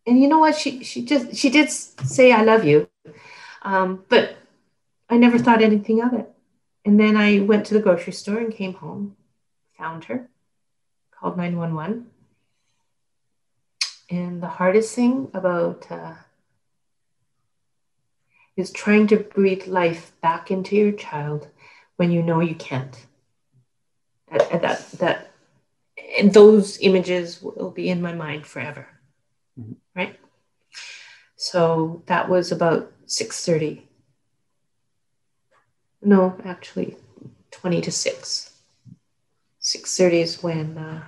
And you know what? She she just she did say I love you, um, but I never thought anything of it. And then I went to the grocery store and came home, found her, called 911. And the hardest thing about uh, is trying to breathe life back into your child when you know you can't. That, that, that and those images will be in my mind forever. Mm-hmm. Right. So that was about 6:30 no, actually, 20 to 6. 6.30 is when uh,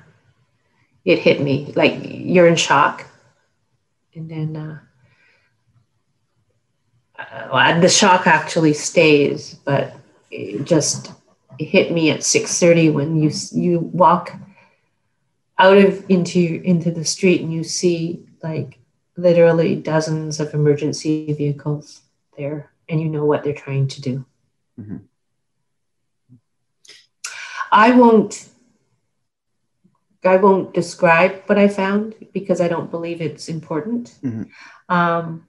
it hit me. Like, you're in shock. And then uh, uh, the shock actually stays, but it just it hit me at 6.30 when you you walk out of into into the street and you see like literally dozens of emergency vehicles there and you know what they're trying to do Mm-hmm. I won't I won't describe what I found because I don't believe it's important. Mm-hmm. Um,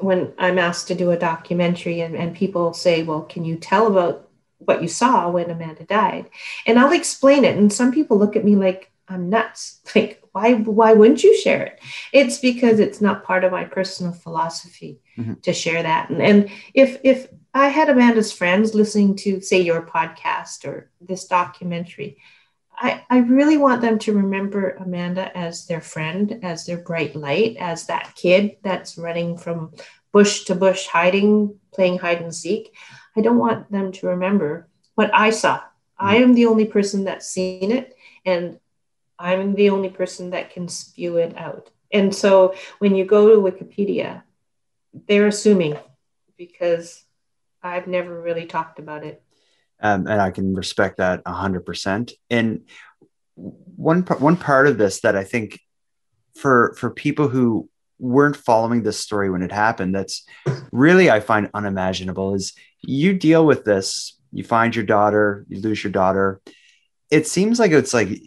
when I'm asked to do a documentary and, and people say, well, can you tell about what you saw when Amanda died? And I'll explain it. And some people look at me like I'm nuts. Like, why, why wouldn't you share it? It's because it's not part of my personal philosophy mm-hmm. to share that. And, and if, if I had Amanda's friends listening to, say, your podcast or this documentary. I, I really want them to remember Amanda as their friend, as their bright light, as that kid that's running from bush to bush, hiding, playing hide and seek. I don't want them to remember what I saw. I am the only person that's seen it, and I'm the only person that can spew it out. And so when you go to Wikipedia, they're assuming because I've never really talked about it. Um, and I can respect that a hundred percent. And one one part of this that I think for for people who weren't following this story when it happened, that's really I find unimaginable is you deal with this, you find your daughter, you lose your daughter. It seems like it's like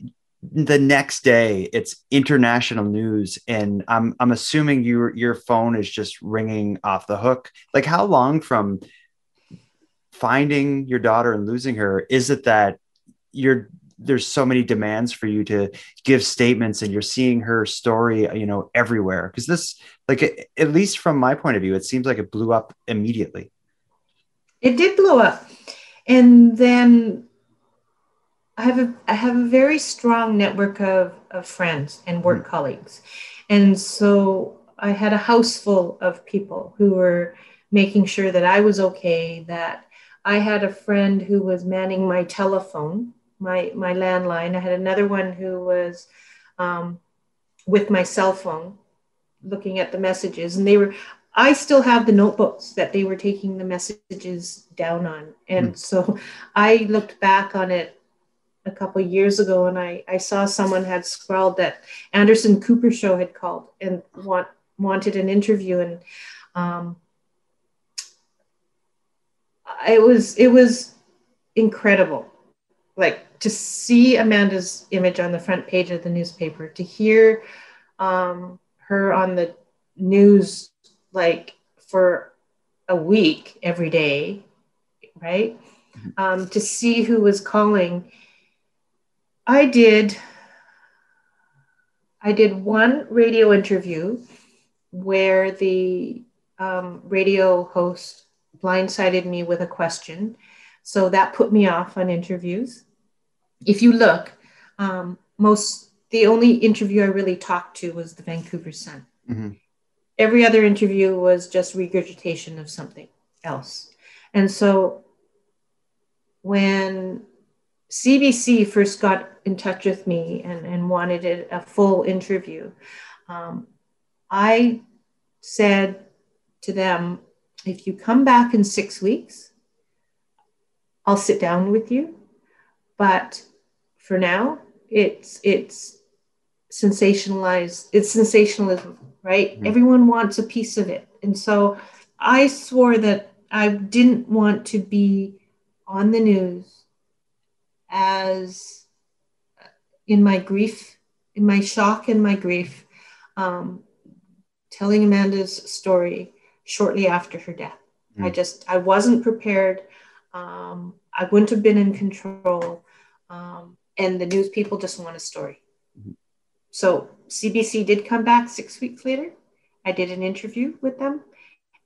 the next day it's international news and i'm i'm assuming your your phone is just ringing off the hook. Like how long from finding your daughter and losing her is it that you're there's so many demands for you to give statements and you're seeing her story you know everywhere? Because this like at least from my point of view it seems like it blew up immediately. It did blow up. And then i have a i have a very strong network of, of friends and work mm-hmm. colleagues and so i had a house full of people who were making sure that i was okay that I had a friend who was manning my telephone, my my landline. I had another one who was um, with my cell phone, looking at the messages, and they were. I still have the notebooks that they were taking the messages down on, and mm. so I looked back on it a couple years ago, and I I saw someone had scrawled that Anderson Cooper show had called and want wanted an interview, and um, it was it was incredible like to see amanda's image on the front page of the newspaper to hear um, her on the news like for a week every day right mm-hmm. um, to see who was calling i did i did one radio interview where the um, radio host blindsided me with a question. So that put me off on interviews. If you look, um, most the only interview I really talked to was the Vancouver Sun. Mm-hmm. Every other interview was just regurgitation of something else. And so when CBC first got in touch with me and, and wanted a full interview, um, I said to them, if you come back in six weeks, I'll sit down with you. But for now, it's it's sensationalized. It's sensationalism, right? Mm-hmm. Everyone wants a piece of it, and so I swore that I didn't want to be on the news as in my grief, in my shock and my grief, um, telling Amanda's story shortly after her death. Mm. I just, I wasn't prepared. Um, I wouldn't have been in control. Um, and the news people just want a story. Mm-hmm. So CBC did come back six weeks later. I did an interview with them.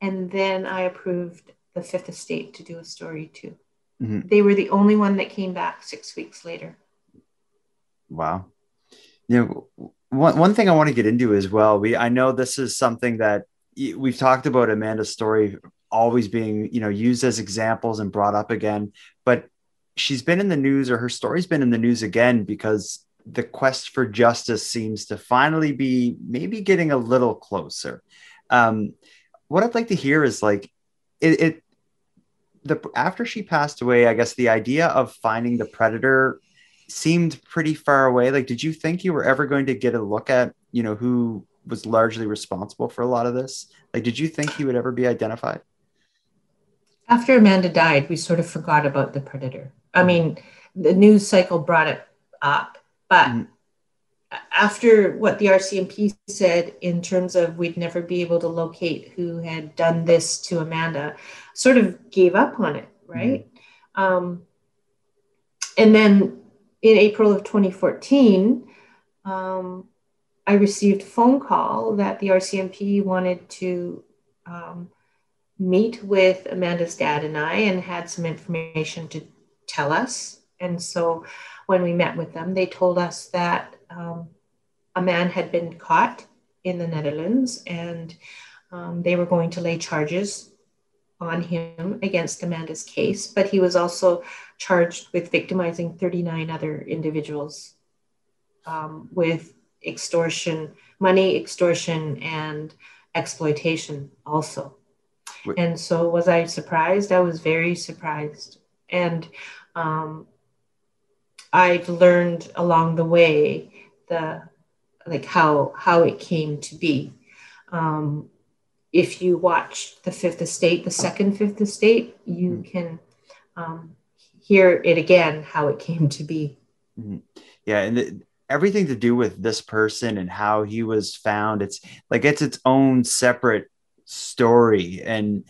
And then I approved the Fifth Estate to do a story too. Mm-hmm. They were the only one that came back six weeks later. Wow. You know, one, one thing I want to get into as well, we I know this is something that we've talked about Amanda's story always being, you know, used as examples and brought up again, but she's been in the news or her story's been in the news again because the quest for justice seems to finally be maybe getting a little closer. Um, what I'd like to hear is like it, it the after she passed away, I guess the idea of finding the predator seemed pretty far away. Like, did you think you were ever going to get a look at, you know, who was largely responsible for a lot of this? Like, did you think he would ever be identified? After Amanda died, we sort of forgot about the predator. I mean, the news cycle brought it up, but mm-hmm. After what the RCMP said in terms of we'd never be able to locate who had done this to Amanda, sort of gave up on it, right? Mm-hmm. Um, and then in April of 2014, um, I received a phone call that the RCMP wanted to um, meet with Amanda's dad and I and had some information to tell us. And so when we met with them, they told us that um, a man had been caught in the Netherlands and um, they were going to lay charges on him against Amanda's case, but he was also charged with victimizing 39 other individuals um, with extortion, money extortion, and exploitation also. Wait. And so, was I surprised? I was very surprised. And um, I've learned along the way the like how how it came to be. Um, if you watch the Fifth Estate, the second Fifth Estate, you mm-hmm. can um, hear it again how it came to be. Mm-hmm. Yeah, and the, everything to do with this person and how he was found, it's like it's its own separate story. And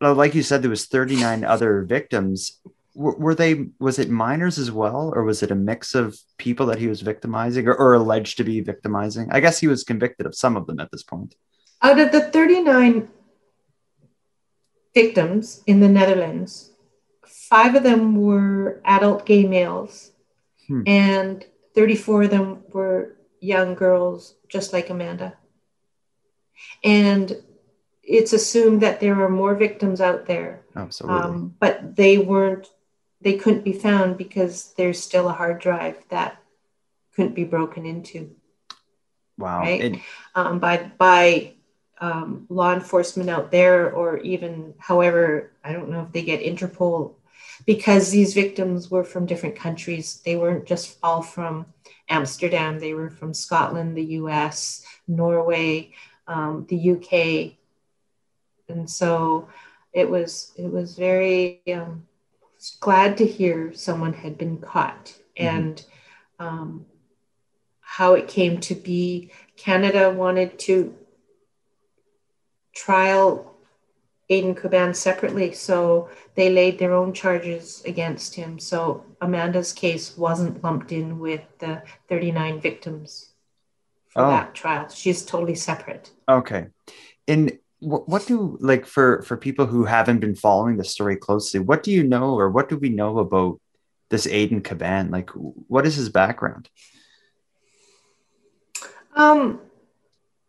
like you said, there was 39 other victims. Were, they? Was it minors as well, or was it a mix of people that he was victimizing or, or alleged to be victimizing? I guess he was convicted of some of them at this point. Out of the 39 victims in the Netherlands, five of them were adult gay males, hmm. and 34 of them were young girls, just like Amanda. And it's assumed that there are more victims out there. Absolutely. Um, but they weren't, they couldn't be found because there's still a hard drive that couldn't be broken into. Wow. Right. And- um, by, by um, law enforcement out there, or even however, I don't know if they get Interpol, because these victims were from different countries. They weren't just all from Amsterdam, they were from Scotland, the US, Norway, um, the UK. And so it was it was very um, glad to hear someone had been caught mm-hmm. and um, how it came to be. Canada wanted to trial Aydin Coban separately, so they laid their own charges against him. So Amanda's case wasn't lumped in with the 39 victims for oh. that trial. She's totally separate. Okay. And what do like for for people who haven't been following the story closely, what do you know or what do we know about this Aydin Coban? Like what is his background? Um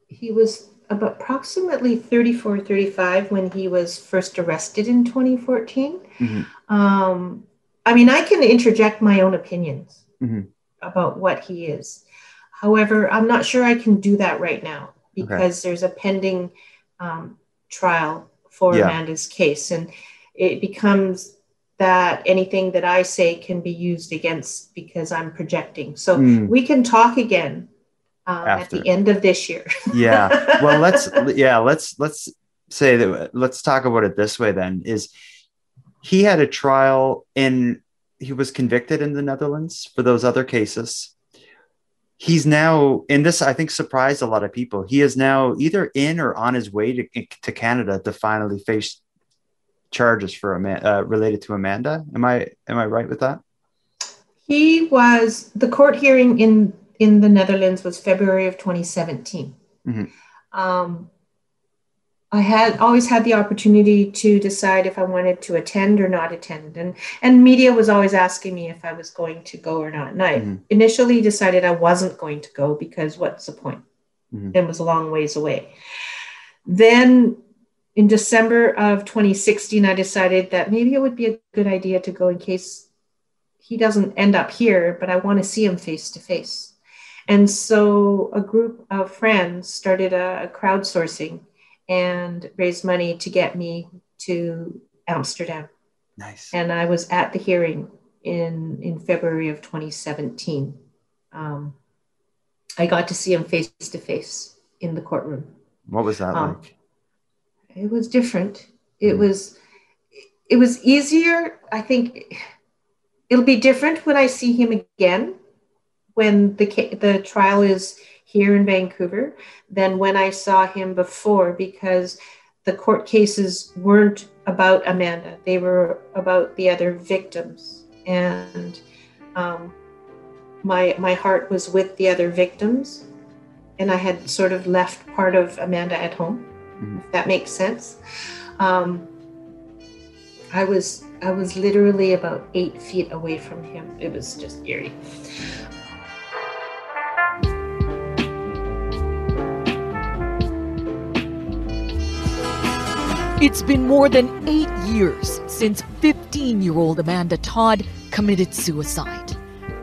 he was about approximately 34, 35 when he was first arrested in 2014. Mm-hmm. Um, I mean, I can interject my own opinions mm-hmm. about what he is. However, I'm not sure I can do that right now because okay. there's a pending um, trial for Yeah. Amanda's case. And it becomes that anything that I say can be used against because I'm projecting. So Mm. we can talk again um, at the end of this year. yeah well let's yeah let's let's say that let's talk about it this way then is he had a trial in he was convicted in the netherlands for those other cases he's now in this i think surprised a lot of people he is now either in or on his way to, to canada to finally face charges for Ama- uh, related to amanda am i am i right with that He was the court hearing in in the Netherlands was February of 2017. Mhm. Um, I had always had the opportunity to decide if I wanted to attend or not attend, and and media was always asking me if I was going to go or not. And I Mhm. initially decided I wasn't going to go because what's the point? Mhm. It was a long ways away. Then in December of 2016, I decided that maybe it would be a good idea to go in case he doesn't end up here, but I want to see him face to face. And so a group of friends started a crowdsourcing and raised money to get me to Amsterdam. nice And I was at the hearing in, in February of 2017. Um, I got to see him face to face in the courtroom what was that Um, like it was different it Mm. was it was easier i think it'll be different when i see him again when the the trial is here in vancouver than when i saw him before because the court cases weren't about amanda they were about the other victims and um, my my heart was with the other victims and i had sort of left part of amanda at home if that makes sense. Um, I was I was literally about eight feet away from him. It was just eerie. It's been more than eight years since 15 year old Amanda Todd committed suicide.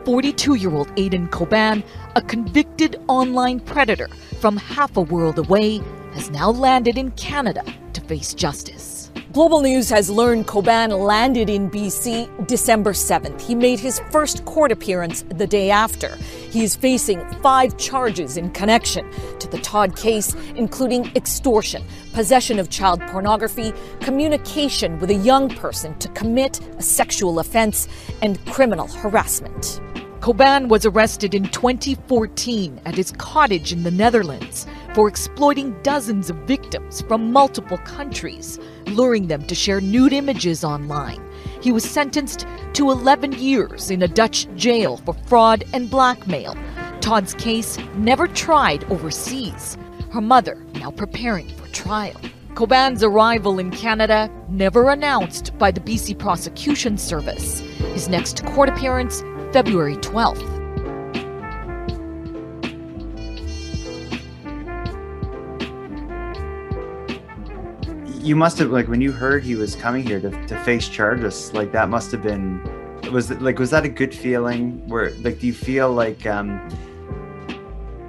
42 year old Aydin Coban, a convicted online predator from half a world away, has now landed in Canada to face justice. Global News has learned Coban landed in BC December 7th. He made his first court appearance the day after. He is facing five charges in connection to the Todd case, including extortion, possession of child pornography, communication with a young person to commit a sexual offense, and criminal harassment. Coban was arrested in 2014 at his cottage in the Netherlands for exploiting dozens of victims from multiple countries, luring them to share nude images online. He was sentenced to 11 years in a Dutch jail for fraud and blackmail. Todd's case never tried overseas. Her mother now preparing for trial. Coban's arrival in Canada never announced by the BC Prosecution Service. His next court appearance February 12th. You must have like when you heard he was coming here to, to face charges like that must have been was it like was that a good feeling where like do you feel like um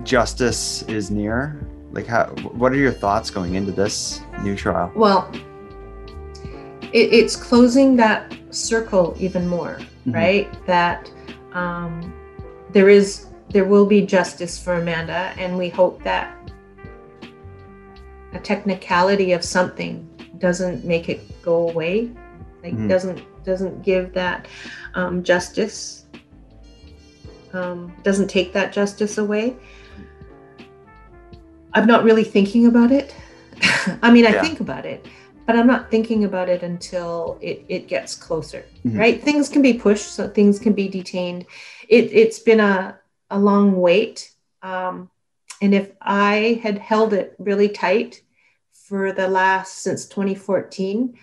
justice is near like how what are your thoughts going into this new trial Well, it, it's closing that circle even more, Mhm. right? That um, there is there will be justice for Amanda, and we hope that a technicality of something doesn't make it go away, like Mhm. doesn't doesn't give that um, justice, um, doesn't take that justice away. I'm not really thinking about it. I mean, I Yeah. think about it, but I'm not thinking about it until it, it gets closer, Mhm. right? Things can be pushed, so things can be detained. It, it's been a, a long wait. Um, and if I had held it really tight for the last since 2014,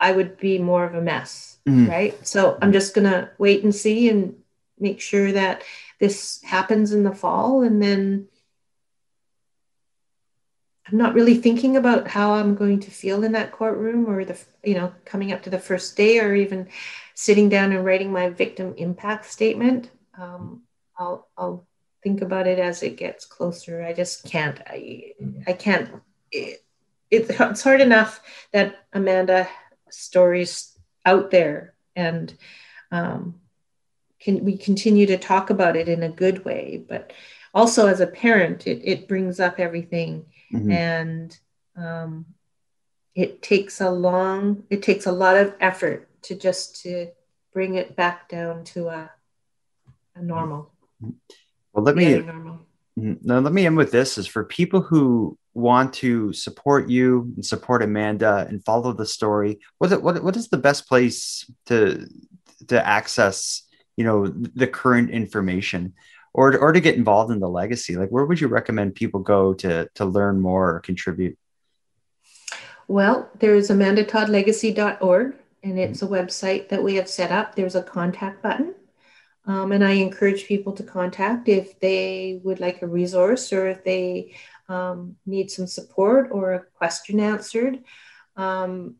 I would be more of a mess, Mhm. right? So I'm just going to wait and see and make sure that this happens in the fall and then I'm not really thinking about how I'm going to feel in that courtroom or the, you know, coming up to the first day or even sitting down and writing my victim impact statement. Um, I'll, I'll think about it as it gets closer. I just can't, I, I can't, it, it's, it's hard enough that Amanda stories out there and um, can we continue to talk about it in a good way but also as a parent it, it brings up everything mm-hmm. and um, it takes a long it takes a lot of effort to just to bring it back down to a, a normal well let me mm, now let me end with this is for people who want to support you and support amanda and follow the story what, what, what is the best place to to access you know the current information? Or or to get involved in the legacy? Like where would you recommend people go to to learn more or contribute? Well there's amandatoddlegacy.org and it's a website that we have set up. There's a contact button um, and i encourage people to contact if they would like a resource or if they um, need some support or a question answered. Um,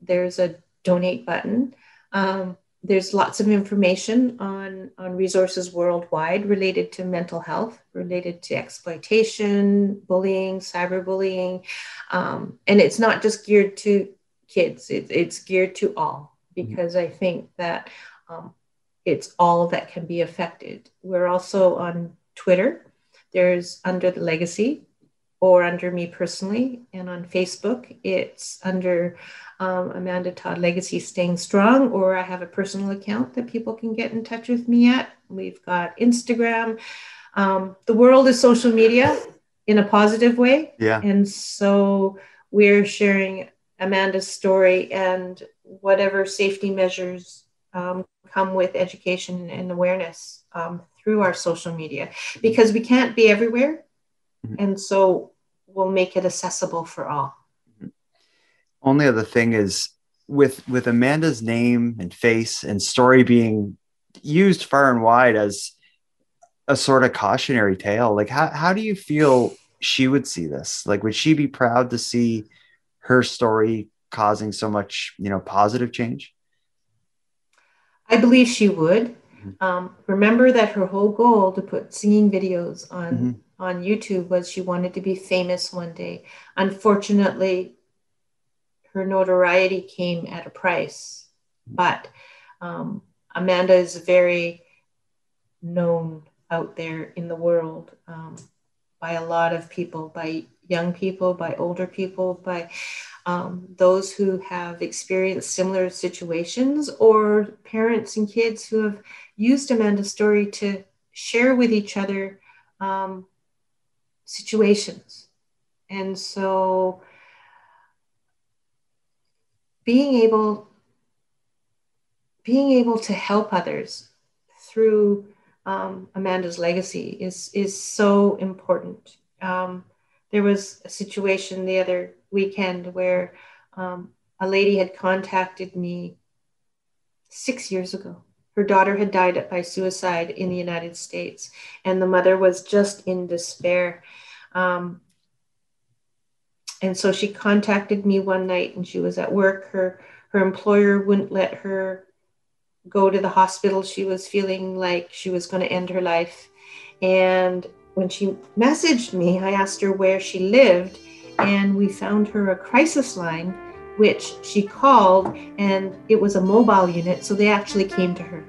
there's a donate button. Um, there's lots of information on, on resources worldwide related to mental health, related to exploitation, bullying, cyberbullying. Um, and it's not just geared to kids, it, it's geared to all, because I think that um, it's all that can be affected. We're also on Twitter. There's Under the Legacy, or under me personally. And on Facebook, it's under um, Amanda Todd Legacy Staying Strong, or I have a personal account that people can get in touch with me at. We've got Instagram. Um, the world is social media in a positive way. Yeah. And so we're sharing Amanda's story and whatever safety measures um, come with education and awareness um, through our social media because we can't be everywhere. Mm-hmm. And so we'll make it accessible for all. Only other thing is with with Amanda's name and face and story being used far and wide as a sort of cautionary tale. Like how how do you feel she would see this? Like would she be proud to see her story causing so much, you know, positive change? I believe she would. Mm-hmm. Um, remember that her whole goal to put singing videos on mm-hmm on YouTube was she wanted to be famous one day. Unfortunately, her notoriety came at a price, but um, Amanda is very known out there in the world um, by a lot of people, by young people, by older people, by um, those who have experienced similar situations, or parents and kids who have used Amanda's story to share with each other um, situations. And so being able being able to help others through um, Amanda's legacy is is so important. Um, there was a situation the other weekend where um, a lady had contacted me six years ago her daughter had died by suicide in the United States, and the mother was just in despair. Um, and so she contacted me one night, and she was at work. Her her employer wouldn't let her go to the hospital. She was feeling like she was going to end her life. And when she messaged me, I asked her where she lived, and we found her a crisis line which she called and it was a mobile unit so they actually came to her.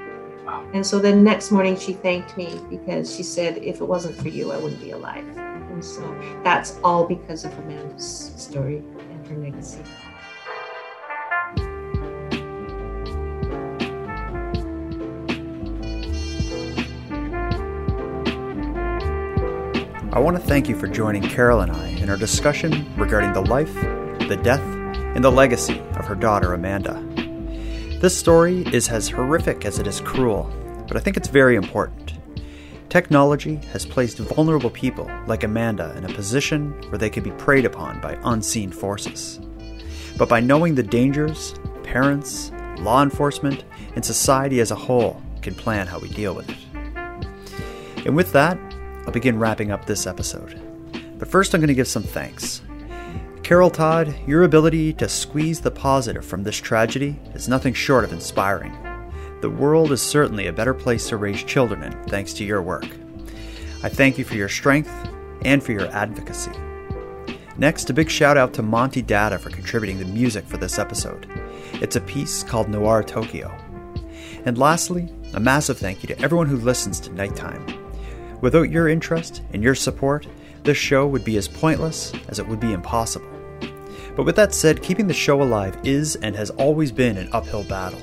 Wow. and so the next morning she thanked me because she said if it wasn't for you i wouldn't be alive. And so that's all because of amanda's story and her legacy I want to thank you for joining Carol and I in our discussion regarding the life, the death, and the legacy of her daughter Amanda. This story is as horrific as it is cruel, but I think it's very important. Technology has placed vulnerable people like Amanda in a position where they can be preyed upon by unseen forces. But by knowing the dangers, parents, law enforcement, and society as a whole can plan how we deal with it. And with that, I'll begin wrapping up this episode. But first, I'm going to give some thanks. Carol Todd, your ability to squeeze the positive from this tragedy is nothing short of inspiring. The world is certainly a better place to raise children in thanks to your work. I thank you for your strength and for your advocacy. Next, a big shout out to Monty Data for contributing the music for this episode. It's a piece called Noir Tokyo. And lastly, a massive thank you to everyone who listens to Nighttime. Without your interest and your support, this show would be as pointless as it would be impossible. But with that said, keeping the show alive is and has always been an uphill battle.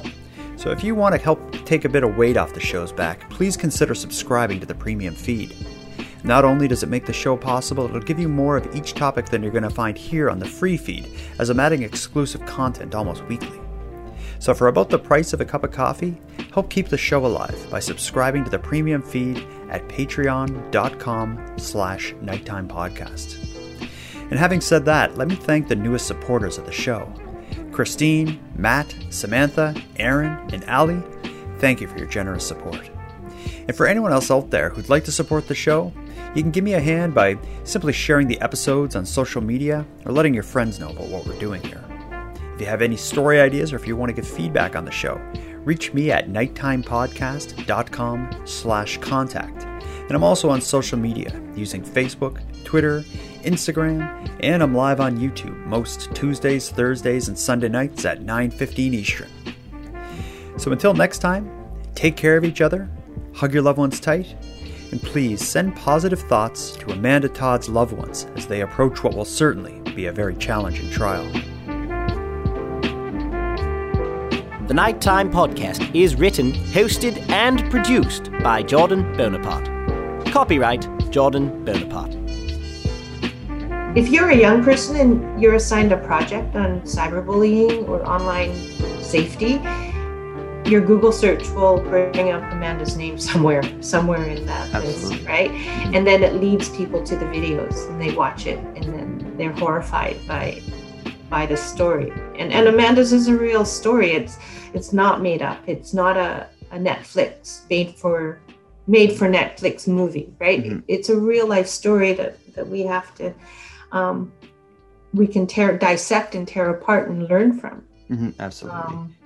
So if you want to help take a bit of weight off the show's back, please consider subscribing to the premium feed. Not only does it make the show possible, it'll give you more of each topic than you're going to find here on the free feed, as I'm adding exclusive content almost weekly. So for about the price of a cup of coffee, help keep the show alive by subscribing to the premium feed at patreon.com slash nighttime podcast. And having said that, let me thank the newest supporters of the show. Christine, Matt, Samantha, Aaron, and Ali, thank you for your generous support. And for anyone else out there who'd like to support the show, you can give me a hand by simply sharing the episodes on social media or letting your friends know about what we're doing here. If you have any story ideas or if you want to give feedback on the show, reach me at nighttimepodcast.com slash contact. And I'm also on social media using Facebook, Twitter, Instagram, and I'm live on YouTube most Tuesdays, Thursdays, and Sunday nights at 9.15 Eastern. So until next time, take care of each other, hug your loved ones tight, and please send positive thoughts to Amanda Todd's loved ones as they approach what will certainly be a very challenging trial. The Nighttime Podcast is written, hosted, and produced by Jordan Bonaparte. Copyright Jordan Bonaparte. If you're a young person and you're assigned a project on cyberbullying or online safety, your Google search will bring up Amanda's name somewhere, somewhere in that Absolutely. list, right? And then it leads people to the videos and they watch it and then they're horrified by by the story. And and Amanda's is a real story. It's it's not made up. It's not a, a Netflix made for made for Netflix movie, right? Mhm. It's a real life story that that we have to um, we can tear dissect and tear apart and learn from. Mm-hmm, absolutely. Um,